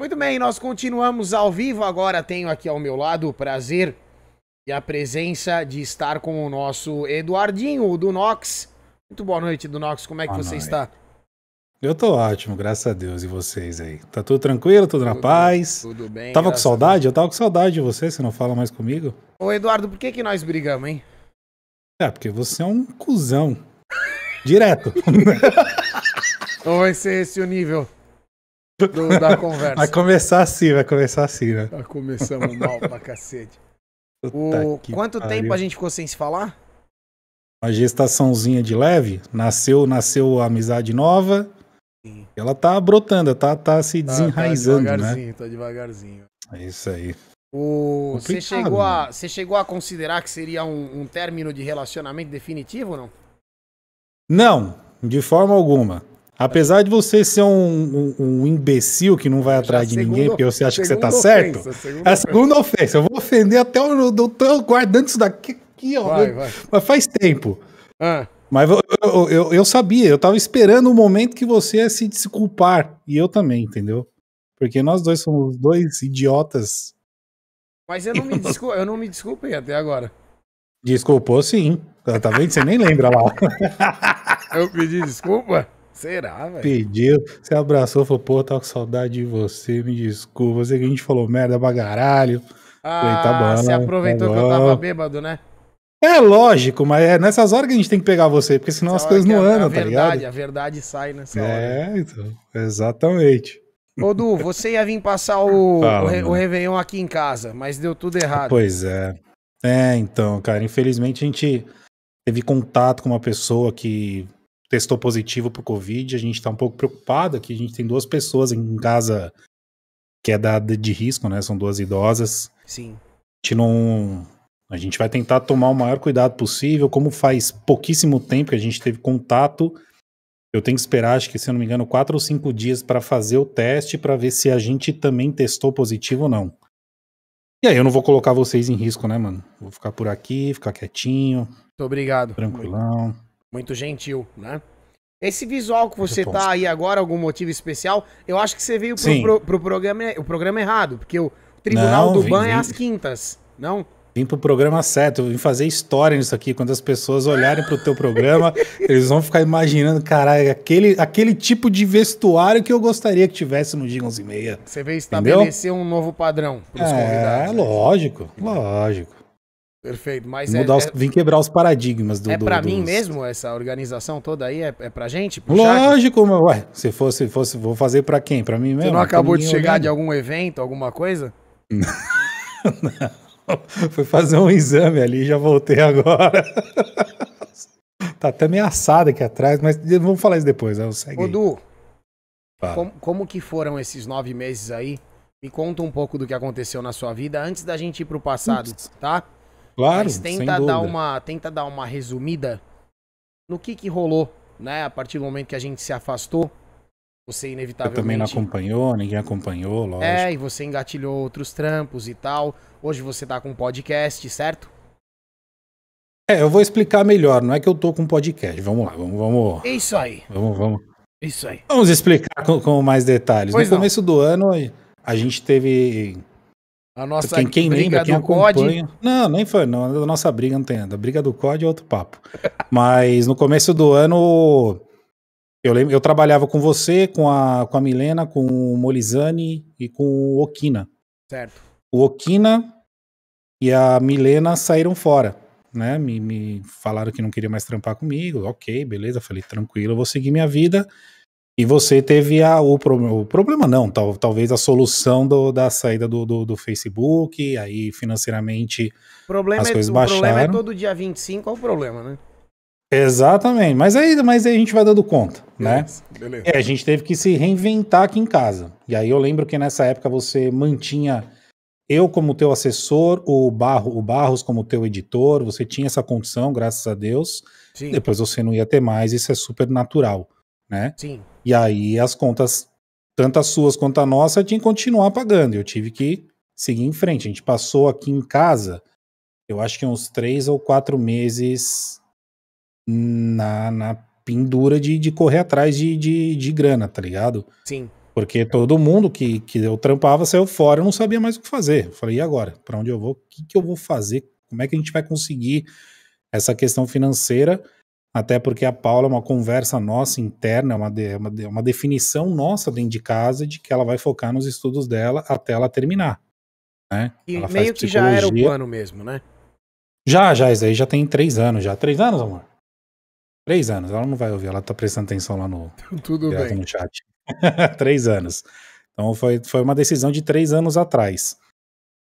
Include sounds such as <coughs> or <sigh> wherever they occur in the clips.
Muito bem, nós continuamos ao vivo. Agora tenho aqui ao meu lado o prazer e a presença de estar com o nosso Eduardinho, o do Nox. Muito boa noite, do Nox. Como é que Boa você noite. está? Eu tô ótimo, graças a Deus. E vocês aí? Tá tudo tranquilo, tudo na Tudo- paz? Tudo bem. Tava com saudade? Eu tava com saudade de você, você não fala mais comigo? Ô, Eduardo, por que que nós brigamos, hein? É, porque você é um cuzão. Direto. <laughs> Ou vai ser esse o nível do- da conversa? Vai começar assim, vai começar assim, né? Já começamos mal pra cacete. O... Quanto pariu. tempo a gente ficou sem se falar? Uma gestaçãozinha de leve, nasceu, nasceu a amizade nova. Sim. Ela tá brotando, tá, tá se Tá- desenraizando, tá né? devagarzinho, tá devagarzinho. É isso aí. O... Você, chegou a... você chegou a considerar que seria um, um término de relacionamento definitivo ou não? Não, de forma alguma. Apesar de você ser um, um- um imbecil que não vai atrás de ninguém porque você acha que você tá segunda certo, ofensa, segunda é a ofensa. segunda ofensa. Eu vou ofender até o. Tô guardando isso daqui, aqui, ó. Vai, vai. Mas faz tempo. Ah, Mas eu, eu, eu, eu sabia, eu tava esperando o momento que você ia se desculpar. E eu também, entendeu? Porque nós dois somos dois idiotas. mas eu não, me descul... eu não me desculpei até agora. Desculpou sim. Tá vendo? Você nem lembra lá. Eu pedi desculpa? Será, velho? Pediu, você abraçou, falou, pô, tava com saudade de você, me desculpa. Você que a gente falou merda pra caralho. Ah, tá bom, você aproveitou tá que eu tava bêbado, né? É lógico, mas é nessas horas que a gente tem que pegar você, porque senão as Essa coisas hora não a- andam, a tá verdade, ligado? A verdade sai nessa hora. É, então, exatamente. Ô, Du, <laughs> você ia vir passar o, Fala, o, Re- o. Réveillon aqui em casa, mas deu tudo errado. Pois é. É, então, cara, infelizmente a gente teve contato com uma pessoa que testou positivo pro Covid. A gente tá um pouco preocupado aqui. A gente tem duas pessoas em casa que é da de risco, né? São duas idosas. Sim. A gente não. A gente vai tentar tomar o maior cuidado possível. Como faz pouquíssimo tempo que a gente teve contato, eu tenho que esperar, acho que se eu não me engano, quatro ou cinco dias para fazer o teste para ver se a gente também testou positivo ou não. E aí eu não vou colocar vocês em risco, né, mano? Vou ficar por aqui, ficar quietinho, Muito obrigado. Tranquilão. muito gentil, né? Esse visual que você tá aí agora, algum motivo especial, eu acho que você veio pro, pro, pro programa, o programa errado, porque o Tribunal Não, do vim- Ban é às quintas, não? Vim pro programa certo, eu vim fazer história nisso aqui. Quando as pessoas olharem pro teu programa, <laughs> eles vão ficar imaginando, caralho, aquele, aquele tipo de vestuário que eu gostaria que tivesse no Dia 11 e meia. Você veio estabelecer um novo padrão pros É, convidados. né? lógico, lógico. Perfeito, mas é, Mudar os- é, vim quebrar os paradigmas do. é do- pra mim dos- mesmo essa organização toda aí? É, é pra gente? Pro? Lógico, meu. Ué, se fosse, fosse, vou fazer pra quem? Pra mim mesmo? Você não acabou de chegar olhando. de algum evento, alguma coisa? <laughs> Fui fazer um exame ali, já voltei agora. <laughs> tá até ameaçado aqui atrás, mas vamos falar isso depois. né? Segue Ô, aí. Du, como que foram esses nove meses aí? Me conta um pouco do que aconteceu na sua vida antes da gente ir pro passado, Ups. tá? Claro, Mas tenta dar, uma, tenta dar uma resumida no que que rolou, né? A partir do momento que a gente se afastou, você Você inevitavelmente... também não acompanhou, ninguém acompanhou, lógico. É, e você engatilhou outros trampos e tal. Hoje você tá com um podcast, certo? É, eu vou explicar melhor. Não é que eu tô com podcast. Vamos lá, vamos, vamos, É isso aí, vamos, vamos. isso aí. Vamos explicar com, com mais detalhes. Pois no não. começo do ano, a gente teve. A nossa quem quem briga lembra, quem do COD... acompanha. Não, nem foi. Não, a nossa briga não tem nada. A briga do COD é outro papo. <laughs> Mas no começo do ano. Eu, lembro, eu trabalhava com você, com a, com a Milena, com o Molizani e com o Okina. Certo. O Okina e a Milena saíram fora, né? Me, me falaram que não queria mais trampar comigo. Ok, beleza. Falei, tranquilo, eu vou seguir minha vida. E você teve a, o, pro- o problema, não, tal, talvez a solução do- da saída do, do, do Facebook, aí financeiramente. O problema, As é, coisas o problema é baixaram. todo dia 25, é o problema, né? Exatamente, mas aí, mas aí a gente vai dando conta, né? Beleza, Beleza. É, a gente teve que se reinventar aqui em casa. E aí eu lembro que nessa época você mantinha eu como teu assessor, o, Barro, o Barros como teu editor, você tinha essa condição, graças a Deus. Sim, Depois você não ia ter mais, isso é super natural, né? sim. E aí as contas, tanto as suas quanto a nossa, tinha que continuar pagando. Eu tive que seguir em frente. A gente passou aqui em casa, eu acho que uns três ou quatro meses na, na pendura de, de correr atrás de, de, de grana, tá ligado? Sim. Porque todo mundo que, que eu trampava saiu fora, eu não sabia mais o que fazer. Eu falei, e agora? Para onde eu vou? O que, que eu vou fazer? Como é que a gente vai conseguir essa questão financeira? Até porque a Paula é uma conversa nossa interna, uma, de, uma, uma definição nossa dentro de casa de que ela vai focar nos estudos dela até ela terminar. Né? E ela meio que já era o plano mesmo, né? Já, já, isso aí já tem três anos já. Três anos, amor? Três anos. Ela não vai ouvir, ela tá prestando atenção lá no, Tudo bem. no chat. <laughs> três anos. Então foi, foi uma decisão de três anos atrás.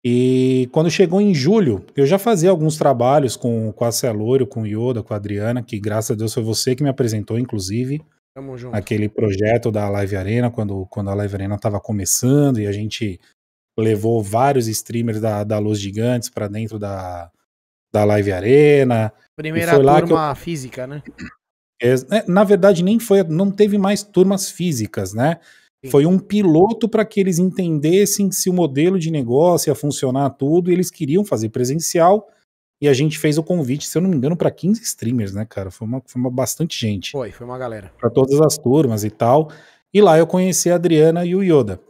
E quando chegou em julho, eu já fazia alguns trabalhos com, com a Celouro, com o Yoda, com a Adriana, que graças a Deus foi você que me apresentou, inclusive. Tamo junto. Aquele projeto da Live Arena, quando, quando a Live Arena estava começando e a gente levou vários streamers da, da Luz Gigantes para dentro da, da Live Arena. Primeira turma eu... física, né? É, na verdade, nem foi, não teve mais turmas físicas, né? Sim. Foi um piloto para que eles entendessem se o modelo de negócio ia funcionar tudo, e eles queriam fazer presencial, e a gente fez o convite, se eu não me engano, para 15 streamers, né, cara? Foi uma, foi uma bastante gente. Foi, foi uma galera. Para todas as turmas e tal. E lá eu conheci a Adriana e o Yoda.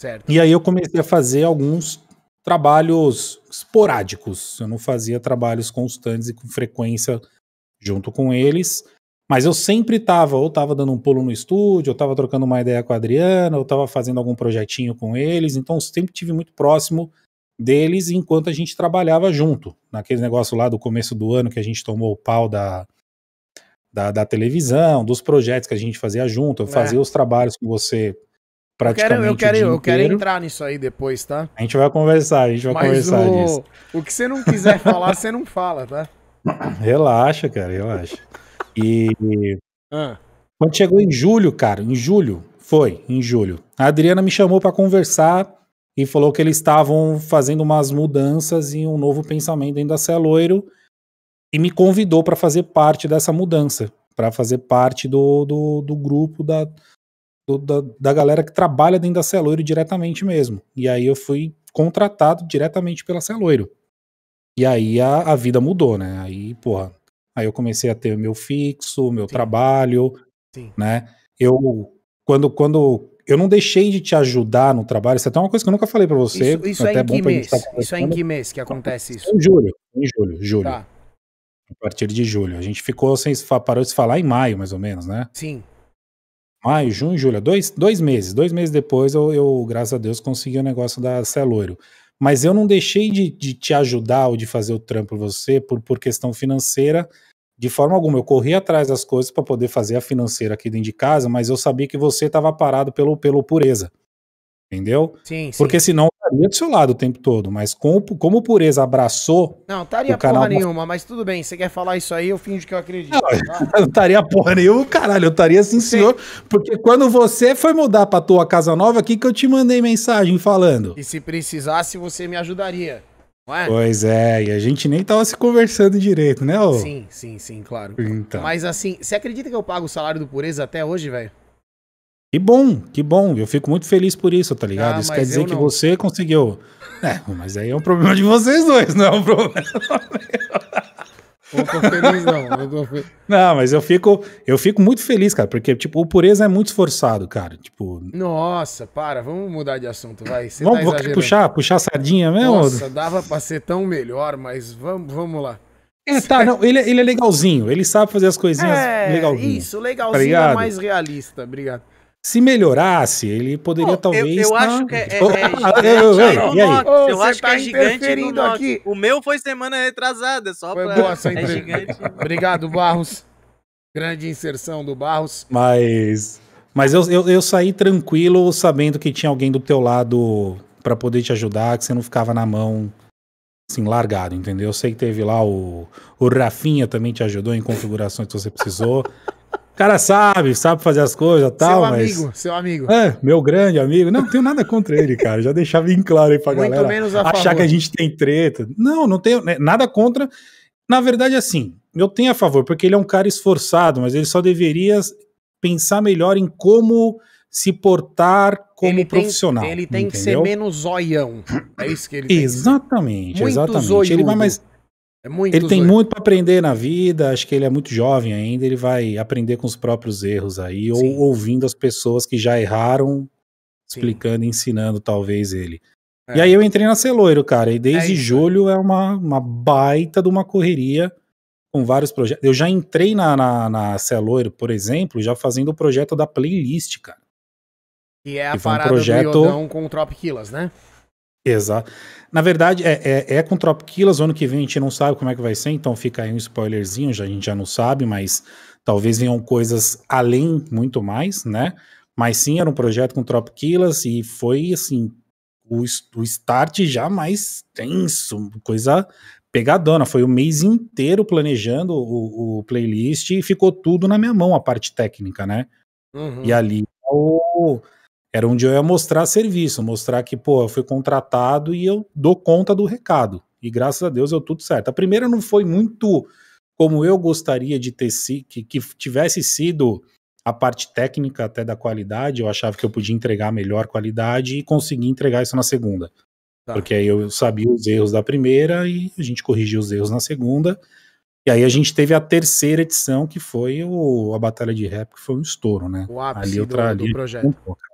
Certo. E aí eu comecei a fazer alguns trabalhos esporádicos. Eu não fazia trabalhos constantes e com frequência junto com eles. Mas eu sempre estava, ou estava dando um pulo no estúdio, ou estava trocando uma ideia com a Adriana, ou estava fazendo algum projetinho com eles. Então sempre tive muito próximo deles enquanto a gente trabalhava junto. Naquele negócio lá do começo do ano que a gente tomou o pau da, da, da televisão, dos projetos que a gente fazia junto. Eu é. fazia os trabalhos com você praticamente eu quero, eu quero, eu quero entrar nisso aí depois, tá? A gente vai conversar, a gente vai Mas conversar o, disso. O que você não quiser falar, você não fala, tá? Relaxa, cara, relaxa. E Ah, quando chegou em julho, cara, em julho, foi, em julho, a Adriana me chamou pra conversar e falou que eles estavam fazendo umas mudanças e um novo pensamento dentro da Celoiro e me convidou pra fazer parte dessa mudança, pra fazer parte do, do, do grupo da, do- da, da galera que trabalha dentro da Celoiro diretamente mesmo. E aí eu fui contratado diretamente pela Celoiro. E aí a, a vida mudou, né? Aí, porra, aí eu comecei a ter meu fixo, meu Sim. trabalho, Sim. né? Eu, quando, quando eu não deixei de te ajudar no trabalho, isso é até uma coisa que eu nunca falei pra você. Isso, isso é até em que mês? Isso é em que mês que acontece isso? Em julho, em julho, julho. Tá, A partir de julho. A gente ficou sem parou de se falar em maio, mais ou menos, né? sim. Maio, junho, julho, dois, dois meses. Dois meses depois eu, eu, graças a Deus, consegui o negócio da Celoiro. Mas eu não deixei de, de te ajudar ou de fazer o trampo você por, por questão financeira de forma alguma. Eu corri atrás das coisas para poder fazer a financeira aqui dentro de casa, mas eu sabia que você estava parado pelo, pelo pureza. Entendeu? Sim, sim. Porque senão eu estaria do seu lado o tempo todo. Mas como, como o pureza abraçou, Não, estaria canal porra não- nenhuma, mas tudo bem. Você quer falar isso aí, eu finjo que eu acredito. Não, tá? <laughs> eu não estaria porra nenhuma, caralho. Eu estaria assim, Sim. senhor. Porque quando você foi mudar pra tua casa nova, aqui que eu te mandei mensagem falando. E se precisasse, você me ajudaria. É? Pois é, e a gente nem tava se conversando direito, né, ô? Sim, sim, sim, claro. Então. Mas assim, você acredita que eu pago o salário do Pureza até hoje, velho? Que bom, que bom. Eu fico muito feliz por isso, tá ligado? Ah, isso quer dizer que não. você conseguiu. É, mas aí é um problema de vocês dois, não é um problema. <laughs> Não tô feliz, não. Tô Não, mas eu fico, eu fico muito feliz, cara, porque, tipo, o pureza é muito esforçado, cara. Tipo, Nossa, para, vamos mudar de assunto, vai. Você vamos tá puxar, puxar a sardinha mesmo? Nossa, dava pra ser tão melhor, mas vamos, vamos lá. É, tá, não, ele, ele é legalzinho, ele sabe fazer as coisinhas É, legalzinho. isso, legalzinho é ligado? mais realista, obrigado. Se melhorasse, ele poderia eu- talvez. eu tá- acho que é- é- Oh, é gigante eu você acho que tá é gigante no aqui. O meu foi semana retrasada, só Foi pra... boa essa É gigante. Obrigado, Barros. Grande inserção do Barros. Mas. Mas eu, eu, eu saí tranquilo sabendo que tinha alguém do teu lado pra poder te ajudar, que você não ficava na mão assim, largado, entendeu? Eu sei que teve lá o, o Rafinha também te ajudou em configurações que você precisou. <laughs> O cara sabe, sabe fazer as coisas e tal, seu mas. amigo, seu amigo. É, meu grande amigo. Não, não tenho nada contra ele, cara. Já deixar bem claro aí pra Muito galera. menos a achar favor. que a gente tem treta. Não, não tenho né, nada contra. Na verdade, assim, eu tenho a favor, porque ele é um cara esforçado, mas ele só deveria pensar melhor em como se portar como ele profissional. Tem, ele tem que ser entendeu? menos zoião. É isso que ele. Exatamente, exatamente. Ele zoiudo. vai mais. É muito Ele tem muito para aprender na vida, acho que ele é muito jovem ainda, ele vai aprender com os próprios erros aí, Sim. ou ouvindo as pessoas que já erraram, Sim. explicando e ensinando talvez ele. É. E aí eu entrei na Celoiro, cara, e desde É isso. julho é uma, uma baita de uma correria com vários projetos. Eu já entrei na, na, na Celoiro, por exemplo, já fazendo o projeto da playlist, cara. Que é a que foi um parada projeto- do Iodão com o Trop Killers, né? Exato. Na verdade, é, é, é com Tropiquilas, o ano que vem a gente não sabe como é que vai ser, então fica aí um spoilerzinho, já, a gente já não sabe, mas talvez venham coisas além, muito mais, né? Mas sim, era um projeto com Tropiquilas e foi, assim, o, o start já mais tenso, coisa pegadona. Foi o mês inteiro planejando o, o playlist e ficou tudo na minha mão, a parte técnica, né? Uhum. E ali o- era onde eu ia mostrar serviço, mostrar que, pô, eu fui contratado e eu dou conta do recado. E graças a Deus deu tudo certo. A primeira não foi muito como eu gostaria de ter sido, que, que tivesse sido a parte técnica até da qualidade. Eu achava que eu podia entregar melhor qualidade e consegui entregar isso na segunda. Tá. Porque aí eu sabia os erros da primeira e a gente corrigiu os erros na segunda. E aí a gente teve a terceira edição, que foi o, a Batalha de Rap, que foi um estouro, né? O ápice Ali eu do, tra- do ali projeto. trampou, cara.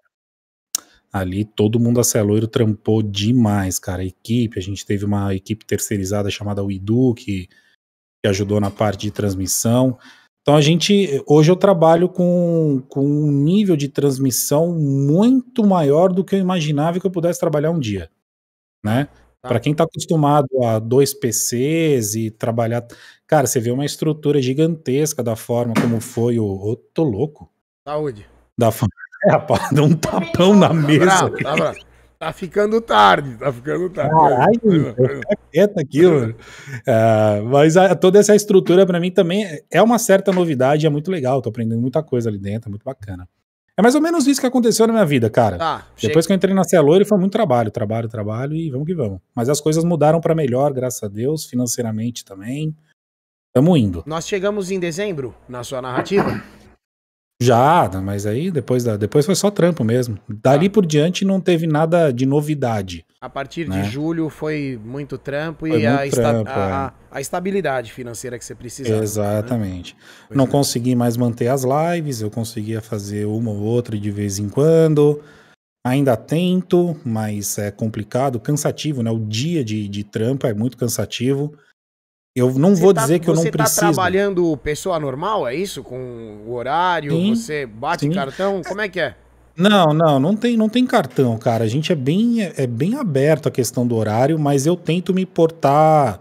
Ali todo mundo a Celoiro trampou demais, cara. A equipe, a gente teve uma equipe terceirizada chamada Widu, que, que ajudou na parte de transmissão. Então a gente, hoje eu trabalho com, com um nível de transmissão muito maior do que eu imaginava que eu pudesse trabalhar um dia, né? Tá. Para quem tá acostumado a dois PCs e trabalhar, cara, você vê uma estrutura gigantesca da forma como foi o, ô, tô louco Saúde. da forma. É, rapaz, dá um tapão na Tá mesa. tá bravo. Tá ficando tarde, tá ficando tarde. Caralho, lá. ficar quieto aqui, mano. É, mas a- toda essa estrutura pra mim também é- uma certa novidade, é muito legal. Tô aprendendo muita coisa ali dentro, é muito bacana. É mais ou menos isso que aconteceu na minha vida, cara. Tá, Depois que eu entrei na Celoiro, foi muito trabalho, trabalho, trabalho e vamos que vamos. Mas as coisas mudaram pra melhor, graças a Deus, financeiramente também. Tamo indo. Nós chegamos em dezembro na sua narrativa. Já, mas aí depois, da, depois foi só trampo mesmo. Dali por diante não teve nada de novidade. A partir Né? de julho foi muito trampo Foi e a, muito esta- trampo, a- a- a estabilidade financeira que você precisava. Exatamente. Pois Não é. consegui mais manter as lives, eu conseguia fazer uma ou outra de vez em quando. Ainda tento, mas é complicado, cansativo, né? O dia de, de trampo é muito cansativo. Eu não Você vou tá- dizer que eu não Você tá preciso. trabalhando pessoa normal, é isso? Com o horário? Sim, você bate sim. cartão? Como é que é? Não, não, não tem, não tem cartão, cara. A gente é bem, é bem aberto a questão do horário, mas eu tento me portar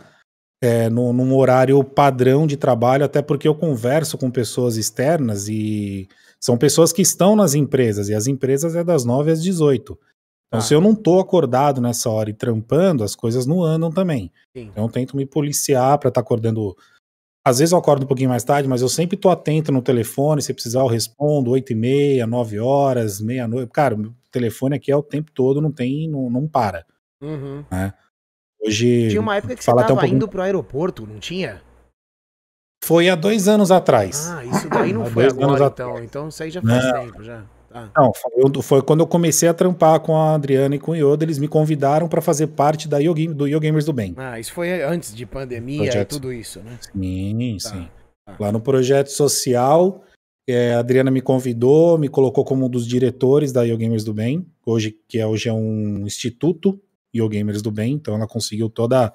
é, no, num horário padrão de trabalho, até porque eu converso com pessoas externas e são pessoas que estão nas empresas, e as empresas é das 9 às 18. Então, Ah. se eu não tô acordado nessa hora e trampando, as coisas não andam também. Sim. Então, eu tento me policiar pra estar acordando. Às vezes eu acordo um pouquinho mais tarde, mas eu sempre tô atento no telefone. Se precisar, eu respondo 8 e meia, 9 horas, meia-noite. Cara, o telefone aqui é o tempo todo, não tem, não, não para. Uhum. Hoje. Tinha uma época que você até um tava pouquinho- indo pro aeroporto, não tinha? Foi há dois anos atrás. Ah, isso daí não Há foi agora, atrás. então. Então isso aí já faz Não. tempo, já. Tá. Não, foi, foi quando eu comecei a trampar com a Adriana e com o Yoda, eles me convidaram pra fazer parte da Yo Game- do Yo Gamers do Bem. Ah, isso foi antes de pandemia e Projeto. tudo isso, né? Sim, Tá, sim. tá. Lá no projeto social, é, a Adriana me convidou, me colocou como um dos diretores da Yo Gamers do Bem, hoje, que é, hoje é um instituto Yo Gamers do Bem, então ela conseguiu toda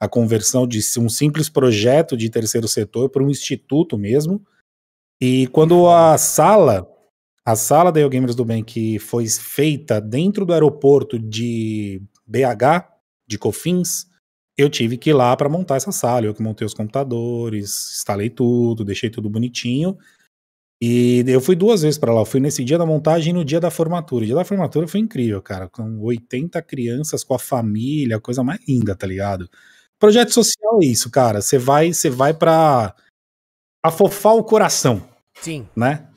a conversão de um simples projeto de terceiro setor para um instituto mesmo. E quando a sala, a sala da Gamers do Bem, que foi feita dentro do aeroporto de BH, de Cofins, eu tive que ir lá para montar essa sala. Eu que montei os computadores, instalei tudo, deixei tudo bonitinho. E eu fui duas vezes para lá. Eu fui nesse dia da montagem e no dia da formatura. O dia da formatura foi incrível, cara. Com 80 crianças com a família, coisa mais linda, tá ligado? Projeto social é isso, cara. Você vai, você vai para afofar o coração, Sim. né?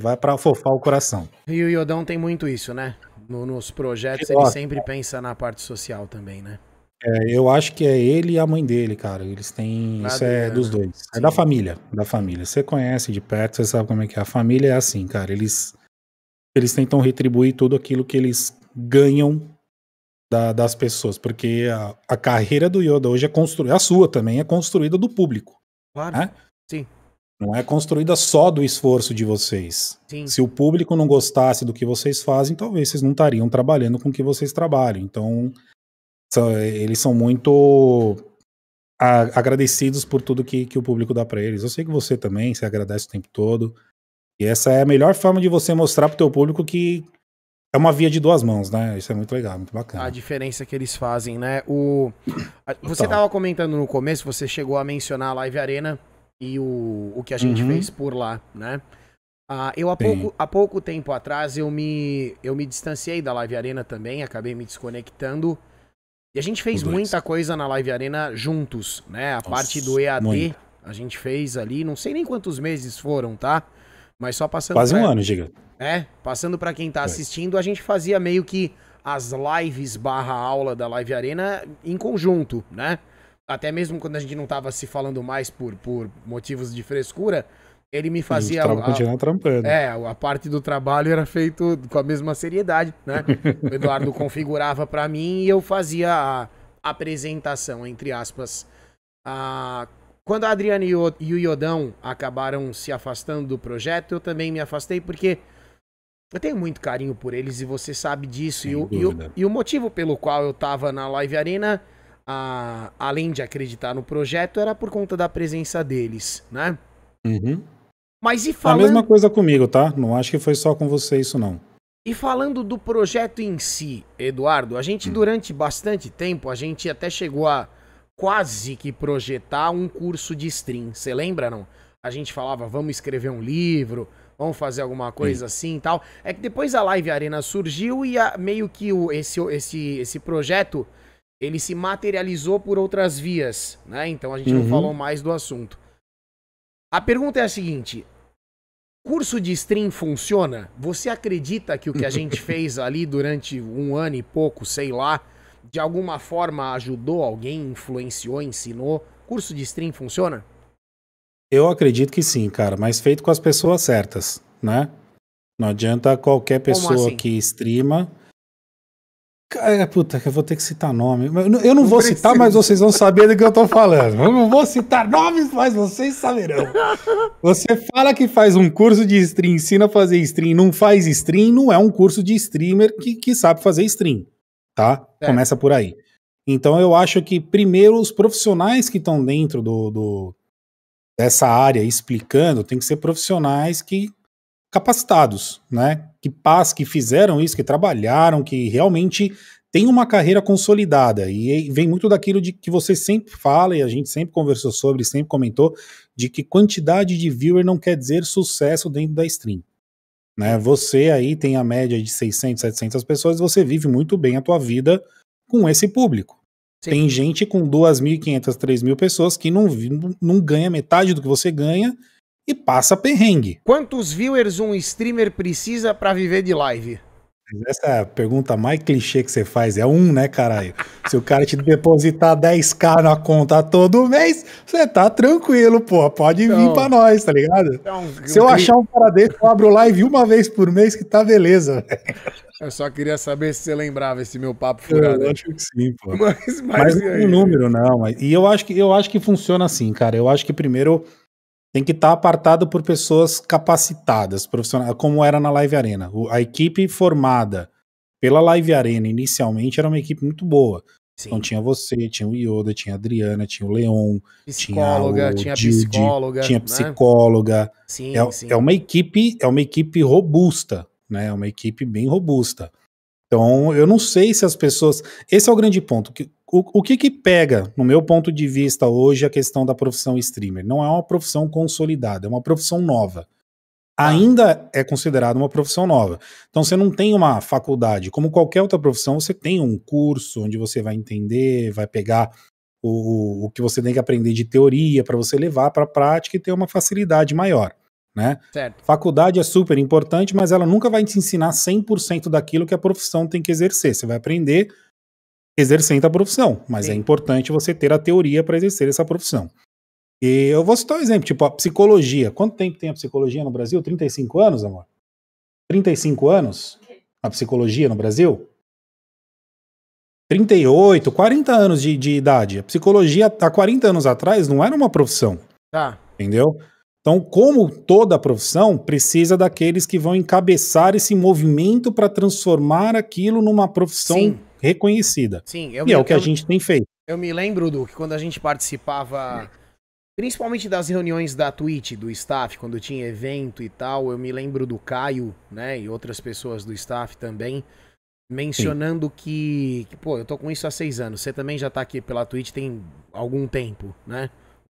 Vai para afofar o coração. E o Iodão tem muito isso, né? No- nos projetos ele sempre pensa na parte social também, né? É, eu acho que é ele e a mãe dele, cara. Eles têm. A Isso é dos dois. É Sim. da família. Da família. Você conhece de perto, você sabe como é que é. A família é assim, cara. Eles, eles tentam retribuir tudo aquilo que eles ganham da, das pessoas, porque a, a, carreira do Yoda hoje é construída, a sua também é construída do público. Claro. Né? Sim. Não é construída só do esforço de vocês. Sim. Se o público não gostasse do que vocês fazem, talvez vocês não estariam trabalhando com o que vocês trabalham. Então, eles são muito agradecidos por tudo que, que o público dá para eles. Eu sei que você também se agradece o tempo todo. E essa é a melhor forma de você mostrar pro teu público que é uma via de duas mãos, né? Isso é muito legal, muito bacana. A diferença que eles fazem, né? O você estava comentando no começo, você chegou a mencionar a Live Arena e o, o que a gente uhum. fez por lá, né? Ah, eu há pouco, há pouco tempo atrás eu me, eu me distanciei da Live Arena também, acabei me desconectando. E a gente fez muita coisa na Live Arena juntos, né? A Nossa, parte do EAD a gente fez ali, não sei nem quantos meses foram, tá? Mas só passando. Quase pra... um ano, diga. É, passando para quem tá assistindo, a gente fazia meio que as lives barra aula da Live Arena em conjunto, né? Até mesmo quando a gente não tava se falando mais por, por motivos de frescura, ele me fazia. A, a, trampando. É, a parte do trabalho era feito com a mesma seriedade, né? <laughs> o Eduardo configurava para mim e eu fazia a apresentação, entre aspas. Ah, quando a Adriana e o Iodão acabaram se afastando do projeto, eu também me afastei porque eu tenho muito carinho por eles e você sabe disso. E o, e o, e, o, motivo pelo qual eu tava na Live Arena, a, além de acreditar no projeto, era por conta da presença deles, né? Uhum. Mas e falando... A mesma coisa comigo, tá? Não acho que foi só com você isso, não. E falando do projeto em si, Eduardo, a gente hum. durante bastante tempo, a gente até chegou a quase que projetar um curso de stream. Você lembra, não? A gente falava, vamos escrever um livro, vamos fazer alguma coisa Sim. assim e tal. É que depois a Live Arena surgiu e a, meio que o, esse, esse, esse projeto ele se materializou por outras vias, né? Então a gente uhum. não falou mais do assunto. A pergunta é a seguinte: curso de stream funciona? Você acredita que o que a gente <laughs> fez ali durante um ano e pouco, sei lá, de alguma forma ajudou alguém, influenciou, ensinou? Curso de stream funciona? Eu acredito que sim, cara, mas feito com as pessoas certas, né? Não adianta qualquer pessoa assim? que streama. É, puta, que eu vou ter que citar nome. Eu não, eu não vou citar, mas vocês vão saber do que eu tô falando. Eu não vou citar nomes, mas vocês saberão. Você fala que faz um curso de stream, ensina a fazer stream, não faz stream, não é um curso de streamer que, que sabe fazer stream, tá? É. Começa por aí. Então eu acho que primeiro os profissionais que estão dentro do, do dessa área explicando, tem que ser profissionais que capacitados, né? Que pas, que fizeram isso, que trabalharam, que realmente têm uma carreira consolidada. E vem muito daquilo de que você sempre fala e a gente sempre conversou sobre, sempre comentou, de que quantidade de viewer não quer dizer sucesso dentro da stream. Né? Você aí tem a média de 600, 700 pessoas, você vive muito bem a tua vida com esse público. Sim. Tem gente com 2.500, 3.000 pessoas que não, não ganha metade do que você ganha e passa perrengue. Quantos viewers um streamer precisa para viver de live? Essa é a pergunta mais clichê que você faz. É um, né, caralho? Se o cara te depositar 10k na conta todo mês, você tá tranquilo, pô. Pode então, vir pra nós, tá ligado? Então, Se eu achar um cara desse, eu abro live uma vez por mês que tá beleza, velho. Eu só queria saber se você lembrava esse meu papo furado. Eu acho que sim, pô. <laughs> Mas, mas, mas não tem número, não. E eu acho, que, eu acho que funciona assim, cara. Eu acho que primeiro tem que estar tá apartado por pessoas capacitadas, profissionais, como era na Live Arena. A equipe formada pela Live Arena inicialmente era uma equipe muito boa. Sim. Então tinha você, tinha o Yoda, tinha a Adriana, tinha o Leon, psicóloga, tinha, tinha psicóloga, tinha né? psicóloga. Sim, é, sim. é uma equipe, é uma equipe robusta, né? É uma equipe bem robusta. Então, eu não sei se as pessoas. Esse é o grande ponto. O, o que que pega, no meu ponto de vista hoje, a questão da profissão streamer? Não é uma profissão consolidada, é uma profissão nova. Ah. Ainda é considerada uma profissão nova. Então você não tem uma faculdade. Como qualquer outra profissão, você tem um curso onde você vai entender, vai pegar o, o que você tem que aprender de teoria para você levar para a prática e ter uma facilidade maior. Né? Certo. Faculdade é super importante, mas ela nunca vai te ensinar 100% daquilo que a profissão tem que exercer. Você vai aprender exercendo a profissão, mas é Sim. é importante você ter a teoria para exercer essa profissão. E eu vou citar um exemplo, tipo a psicologia. Quanto tempo tem a psicologia no Brasil? 35 anos, amor? 35 anos? A psicologia no Brasil? 38, 40 anos de, de idade. A psicologia, há 40 anos atrás, não era uma profissão. Tá. Entendeu? Então, como toda profissão, precisa daqueles que vão encabeçar esse movimento para transformar aquilo numa profissão Sim. Reconhecida. Sim, eu E é o que a eu- gente tem feito. Eu me lembro do que quando a gente participava, principalmente das reuniões da Twitch, do staff, quando tinha evento e tal, eu me lembro do Caio, né, e outras pessoas do staff também, mencionando que, que, pô, eu tô com isso há seis anos, você também já tá aqui pela Twitch tem algum tempo, né?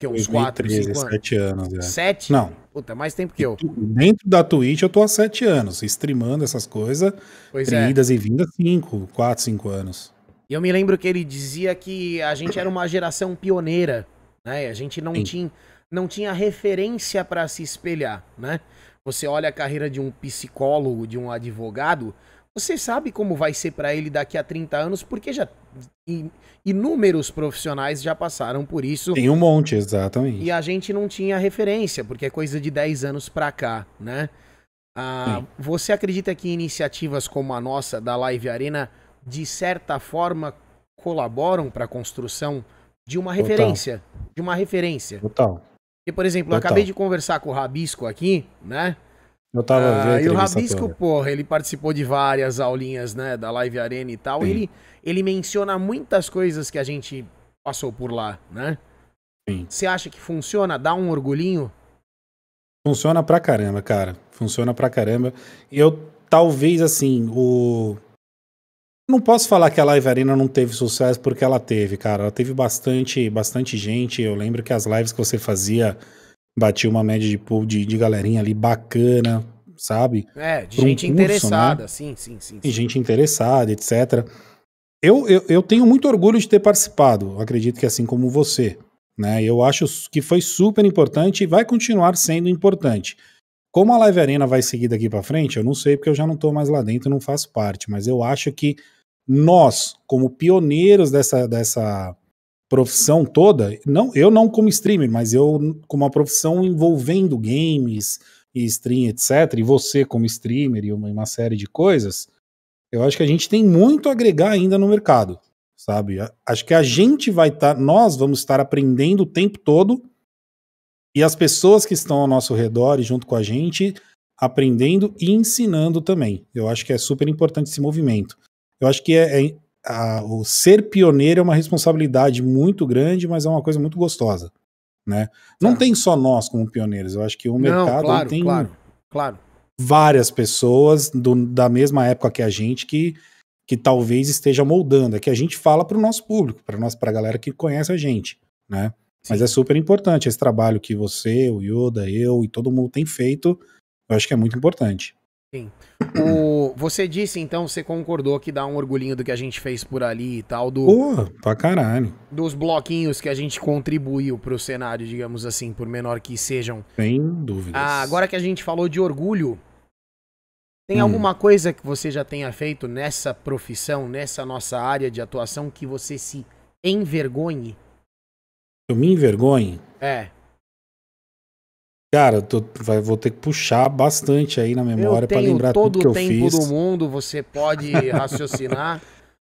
Que uns quatro, 2013, cinco anos. 7 anos. é. Sete? Não. Puta, mais tempo que eu. Dentro da Twitch eu tô há 7 anos, streamando essas coisas, Pois é. idas e vindas 5, 4, 5 anos. E eu me lembro que ele dizia que a gente era uma geração pioneira, né? A gente não Sim. tinha, não tinha referência para se espelhar, né? Você olha a carreira de um psicólogo, de um advogado, você sabe como vai ser para ele daqui a 30 anos, porque já in- inúmeros profissionais já passaram por isso. Tem um monte, exatamente. E a gente não tinha referência, porque é coisa de 10 anos pra cá, né? Ah, você acredita que iniciativas como a nossa, da Live Arena, de certa forma colaboram para a construção de uma Total. referência? De uma referência. Total. Porque, por exemplo, eu Total. acabei de conversar com o Rabisco aqui, né? Eu tava Ah, vendo e o Rabisco, toda. porra, ele participou de várias aulinhas, né, da Live Arena e tal. Sim. Ele, ele menciona muitas coisas que a gente passou por lá, né? Sim. Você acha que funciona? Dá um orgulhinho? Funciona pra caramba, cara. Funciona pra caramba. Eu, talvez, assim, o. Não posso falar que a Live Arena não teve sucesso porque ela teve, cara. Ela teve bastante, bastante gente. Eu lembro que as lives que você fazia batia uma média de pool de, de galerinha ali bacana, sabe? É, de Pra um gente curso, interessada, sim, sim, sim. E sim. gente interessada, etc. Eu, eu, eu tenho muito orgulho de ter participado. Acredito que assim como você. Né? Eu acho que foi super importante e vai continuar sendo importante. Como a Live Arena vai seguir daqui para frente, eu não sei porque eu já não tô mais lá dentro, não faço parte, mas eu acho que nós, como pioneiros dessa, dessa profissão toda, não, eu não como streamer, mas eu como uma profissão envolvendo games e stream, etc, e você como streamer e uma, uma série de coisas, eu acho que a gente tem muito a agregar ainda no mercado, sabe? Acho que a gente vai estar, nós vamos estar aprendendo o tempo todo e as pessoas que estão ao nosso redor e junto com a gente aprendendo e ensinando também. Eu acho que é super importante esse movimento. Eu acho que é, é- a- o ser pioneiro é uma responsabilidade muito grande, mas é uma coisa muito gostosa, né? Não Tá. tem só nós como pioneiros. Eu acho que o mercado Não, claro, tem claro, claro. várias pessoas do- da mesma época que a gente que, que talvez esteja moldando. É que a gente fala para o nosso público, para a galera que conhece a gente, né? Mas é super importante esse trabalho que você, o Yoda, eu e todo mundo tem feito. Eu acho que é muito importante. O, você disse, então, você concordou que dá um orgulhinho do que a gente fez por ali e tal, do, Porra, pra caralho. dos bloquinhos que a gente contribuiu pro cenário, digamos assim, por menor que sejam. Sem dúvidas. Ah, agora que a gente falou de orgulho, tem Hum. alguma coisa que você já tenha feito nessa profissão, nessa nossa área de atuação, que você se envergonhe? Eu me envergonho. É. Cara, eu tô- vai- vou ter que puxar bastante aí na memória tenho lembrar todo tudo que o eu tempo fiz. do mundo, você pode <laughs> raciocinar.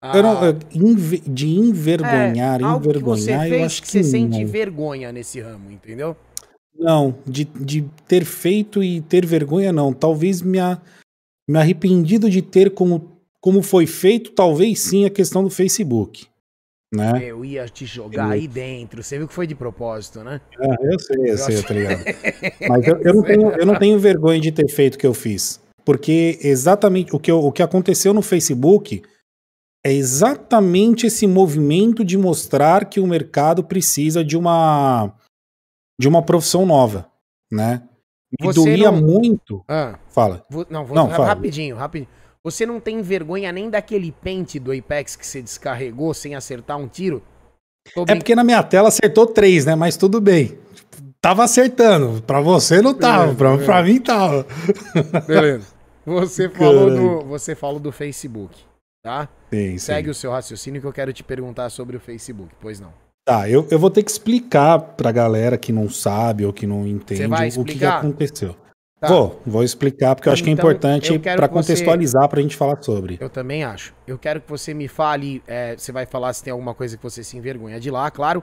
Não- Ah, enve- de envergonhar, é, envergonhar, eu acho que que, você sente não. vergonha nesse ramo, entendeu? Não, de, de ter feito e ter vergonha, não. Talvez me, a- me arrependido de ter como, como foi feito, talvez sim a questão do Facebook. Né? Eu ia te jogar aí dentro. Você viu que foi de propósito, né? Ah, eu sei, eu sei, acho- tá ligado? <laughs> Mas eu, eu não tenho, eu não tenho vergonha de ter feito o que eu fiz. Porque exatamente o que, eu- o que aconteceu no Facebook é exatamente esse movimento de mostrar que o mercado precisa de uma de uma profissão nova, né? Me doía não- muito. Ah, Fala. vou- não, vou Não, fala. rapidinho, rapidinho. Você não tem vergonha nem daquele pente do Apex que você descarregou sem acertar um tiro? Tô É porque na minha tela acertou três, né? Mas tudo bem. Tava acertando. Pra você não tava, Beleza, pra, beleza. pra mim tava. Beleza. Você falou, do, você falou do Facebook, tá? Sim, sim. Segue o seu raciocínio que eu quero te perguntar sobre o Facebook, pois não. Tá, eu, eu vou ter que explicar pra galera que não sabe ou que não entende o que que, aconteceu. Tá. Vou, vou explicar, porque eu acho que é Então, importante para você- contextualizar pra gente falar sobre. Eu também acho. Eu quero que você me fale. é, você vai falar se tem alguma coisa que você se envergonha de lá, claro.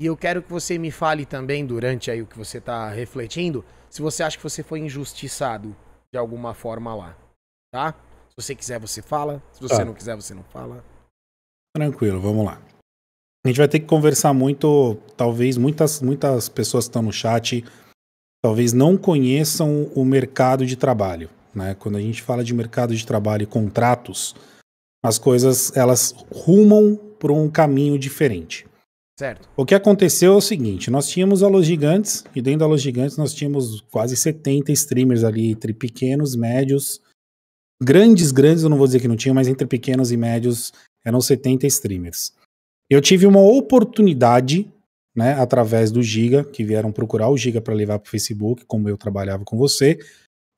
E eu quero que você me fale também, durante aí o que você tá refletindo, se você acha que você foi injustiçado de alguma forma lá. Tá? Se você quiser, você fala. Se você Tá. não quiser, você não fala. Tranquilo, vamos lá. A gente vai ter que conversar muito, talvez muitas, muitas pessoas que estão no chat talvez não conheçam o mercado de trabalho, né? Quando a gente fala de mercado de trabalho e contratos, as coisas elas rumam por um caminho diferente. Certo? O que aconteceu é o seguinte, nós tínhamos a Los Gigantes e dentro da Los Gigantes nós tínhamos quase 70 streamers ali entre pequenos, médios, grandes, grandes, eu não vou dizer que não tinha, mas entre pequenos e médios eram 70 streamers. Eu tive uma oportunidade, né, através do Giga, que vieram procurar o Giga para levar para o Facebook, como eu trabalhava com você.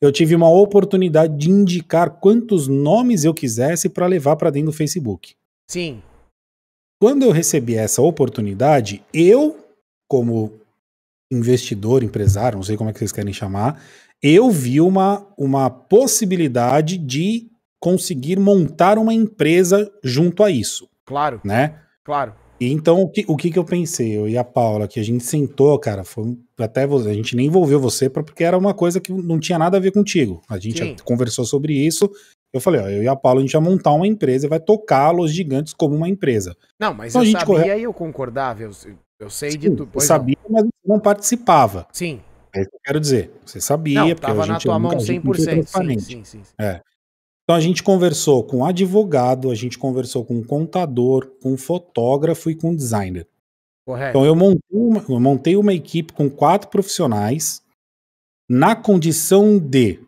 Eu tive uma oportunidade de indicar quantos nomes eu quisesse para levar para dentro do Facebook. Sim. Quando eu recebi essa oportunidade, eu, como investidor, empresário, não sei como é que vocês querem chamar, eu vi uma, uma possibilidade de conseguir montar uma empresa junto a isso, Claro, né? claro. E então, o que, o que que eu pensei? Eu e a Paula, que a gente sentou, cara, foi até você, a gente nem envolveu você pra- porque era uma coisa que não tinha nada a ver contigo. A gente Sim. conversou sobre isso. Eu falei, ó, eu e a Paula, a gente vai montar uma empresa e vai tocar a Los Gigantes como uma empresa. Não, mas Então a eu gente sabia corre- e eu concordava. Eu, eu sei de Sim, tudo. eu Pois não. sabia, mas você não participava. Sim. É isso que eu quero dizer. Você sabia, Não, porque tava a na gente tua nunca- mão a nunca foi 100%. Sim, sim, sim. sim. Então a gente conversou com advogado, a gente conversou com contador, com fotógrafo e com designer. Correto. Então eu montei, uma, eu montei uma equipe com quatro profissionais na condição de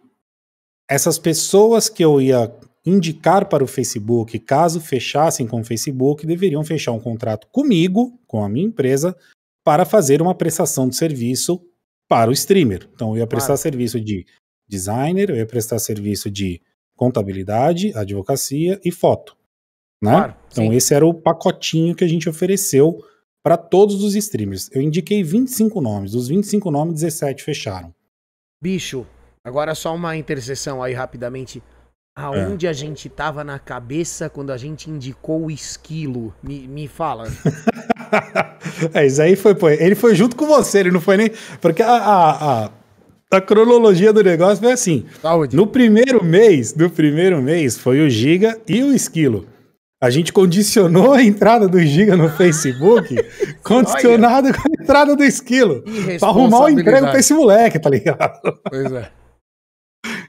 essas pessoas que eu ia indicar para o Facebook, caso fechassem com o Facebook, deveriam fechar um contrato comigo, com a minha empresa, para fazer uma prestação de serviço para o streamer. Então eu ia prestar Claro. serviço de designer, eu ia prestar serviço de contabilidade, advocacia e foto. Né? Claro, Então sim. esse era o pacotinho que a gente ofereceu para todos os streamers. Eu indiquei 25 nomes, dos 25 nomes, 17 fecharam. Bicho, agora só uma interseção aí rapidamente. Aonde É. a gente tava na cabeça quando a gente indicou o esquilo? Me, me fala. <laughs> é, isso aí foi, pô, ele foi junto com você, ele não foi nem. Porque a, a, a, a cronologia do negócio foi assim: Saúde. no primeiro mês, no primeiro mês, foi o Giga e o Esquilo. A gente condicionou a entrada do Giga no Facebook, <laughs> condicionado com a entrada do Esquilo. Pra arrumar um emprego pra esse moleque, tá ligado? Pois é.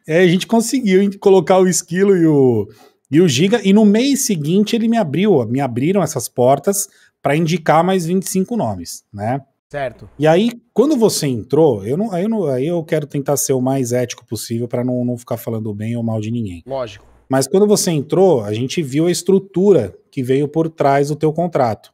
É, a gente conseguiu colocar o Esquilo e o, e o Giga, e no mês seguinte ele me abriu, me abriram essas portas para indicar mais 25 nomes, né? Certo. E aí, quando você entrou, eu não, aí, eu não, aí eu quero tentar ser o mais ético possível para não, não ficar falando bem ou mal de ninguém. Lógico. Mas quando você entrou, a gente viu a estrutura que veio por trás do teu contrato.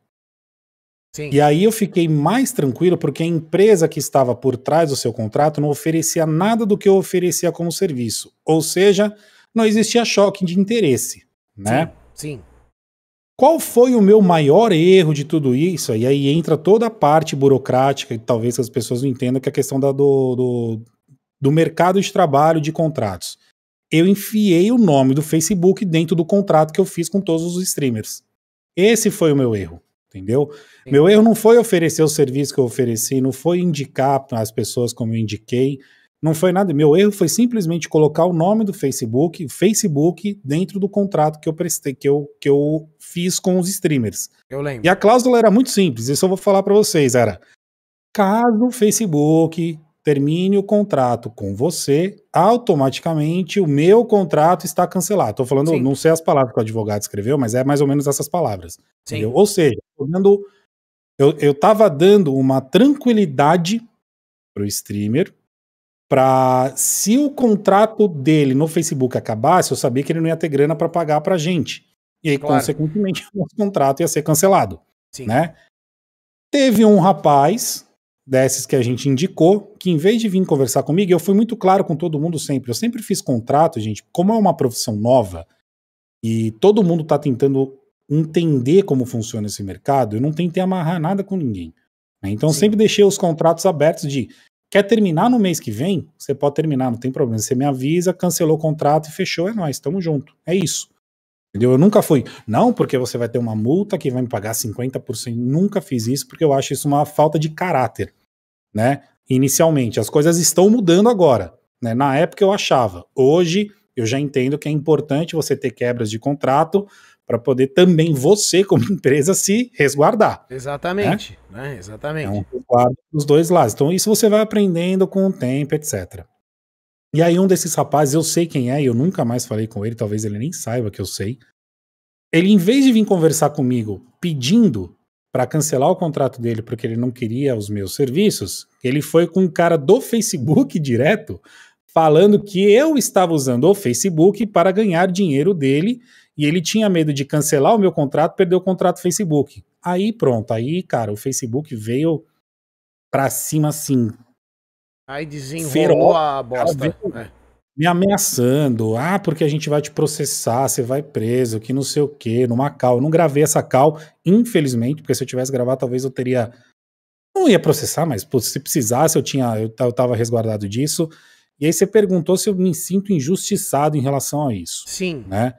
Sim. E aí eu fiquei mais tranquilo porque a empresa que estava por trás do seu contrato não oferecia nada do que eu oferecia como serviço. Ou seja, não existia choque de interesse, né? Sim. Qual foi o meu maior erro de tudo isso? E aí entra toda a parte burocrática, e talvez as pessoas não entendam, que é a questão da- do, do, do mercado de trabalho de contratos. Eu enfiei o nome do Facebook dentro do contrato que eu fiz com todos os streamers. Esse foi o meu erro, entendeu? Sim. Meu erro não foi oferecer o serviço que eu ofereci, não foi indicar as pessoas como eu indiquei, não foi nada. Meu erro foi simplesmente colocar o nome do Facebook, Facebook, dentro do contrato que eu prestei, que eu, que eu fiz com os streamers. Eu lembro. E a cláusula era muito simples, isso eu vou falar para vocês, era caso o Facebook termine o contrato com você, automaticamente o meu contrato está cancelado. Tô falando, Sim. não sei as palavras que o advogado escreveu, mas é mais ou menos essas palavras. Ou seja, eu, eu tava dando uma tranquilidade pro streamer para se o contrato dele no Facebook acabasse, eu sabia que ele não ia ter grana para pagar pra gente. E aí, Claro. consequentemente, <laughs> o nosso contrato ia ser cancelado, Sim. né? Teve um rapaz desses que a gente indicou, que em vez de vir conversar comigo, eu fui muito claro com todo mundo sempre. Eu sempre fiz contrato, gente, como é uma profissão nova e todo mundo tá tentando entender como funciona esse mercado, eu não tentei amarrar nada com ninguém. né? Então eu Sim. sempre deixei os contratos abertos de Quer terminar no mês que vem? Você pode terminar, não tem problema. Você me avisa, cancelou o contrato e fechou, é nós, estamos junto. É isso. Entendeu? Eu nunca fui, não, porque você vai ter uma multa que vai me pagar 50%. Nunca fiz isso, porque eu acho isso uma falta de caráter, né? Inicialmente. As coisas estão mudando agora. Né? Na época eu achava. Hoje eu já entendo que é importante você ter quebras de contrato para poder também você, como <laughs> empresa, se resguardar. Exatamente, né? né? Exatamente. É um resguardo dos dois lados. Então, isso você vai aprendendo com o tempo, etc. E aí, um desses rapazes, eu sei quem é, e eu nunca mais falei com ele, talvez ele nem saiba que eu sei. Ele, em vez de vir conversar comigo pedindo para cancelar o contrato dele porque ele não queria os meus serviços, ele foi com um cara do Facebook <laughs> direto falando que eu estava usando o Facebook para ganhar dinheiro dele e ele tinha medo de cancelar o meu contrato, perder o contrato Facebook. Aí pronto, aí, cara, o Facebook veio pra cima assim. Aí desenrolou feroz, a bosta. É. Me ameaçando, ah, porque a gente vai te processar, você vai preso, que não sei o quê, numa cal. Eu não gravei essa cal, infelizmente, porque se eu tivesse gravado, talvez eu teria. Não ia processar, mas pô, se precisasse, eu tinha, eu, eu tava resguardado disso. E aí você perguntou se eu me sinto injustiçado em relação a isso. Sim. Né?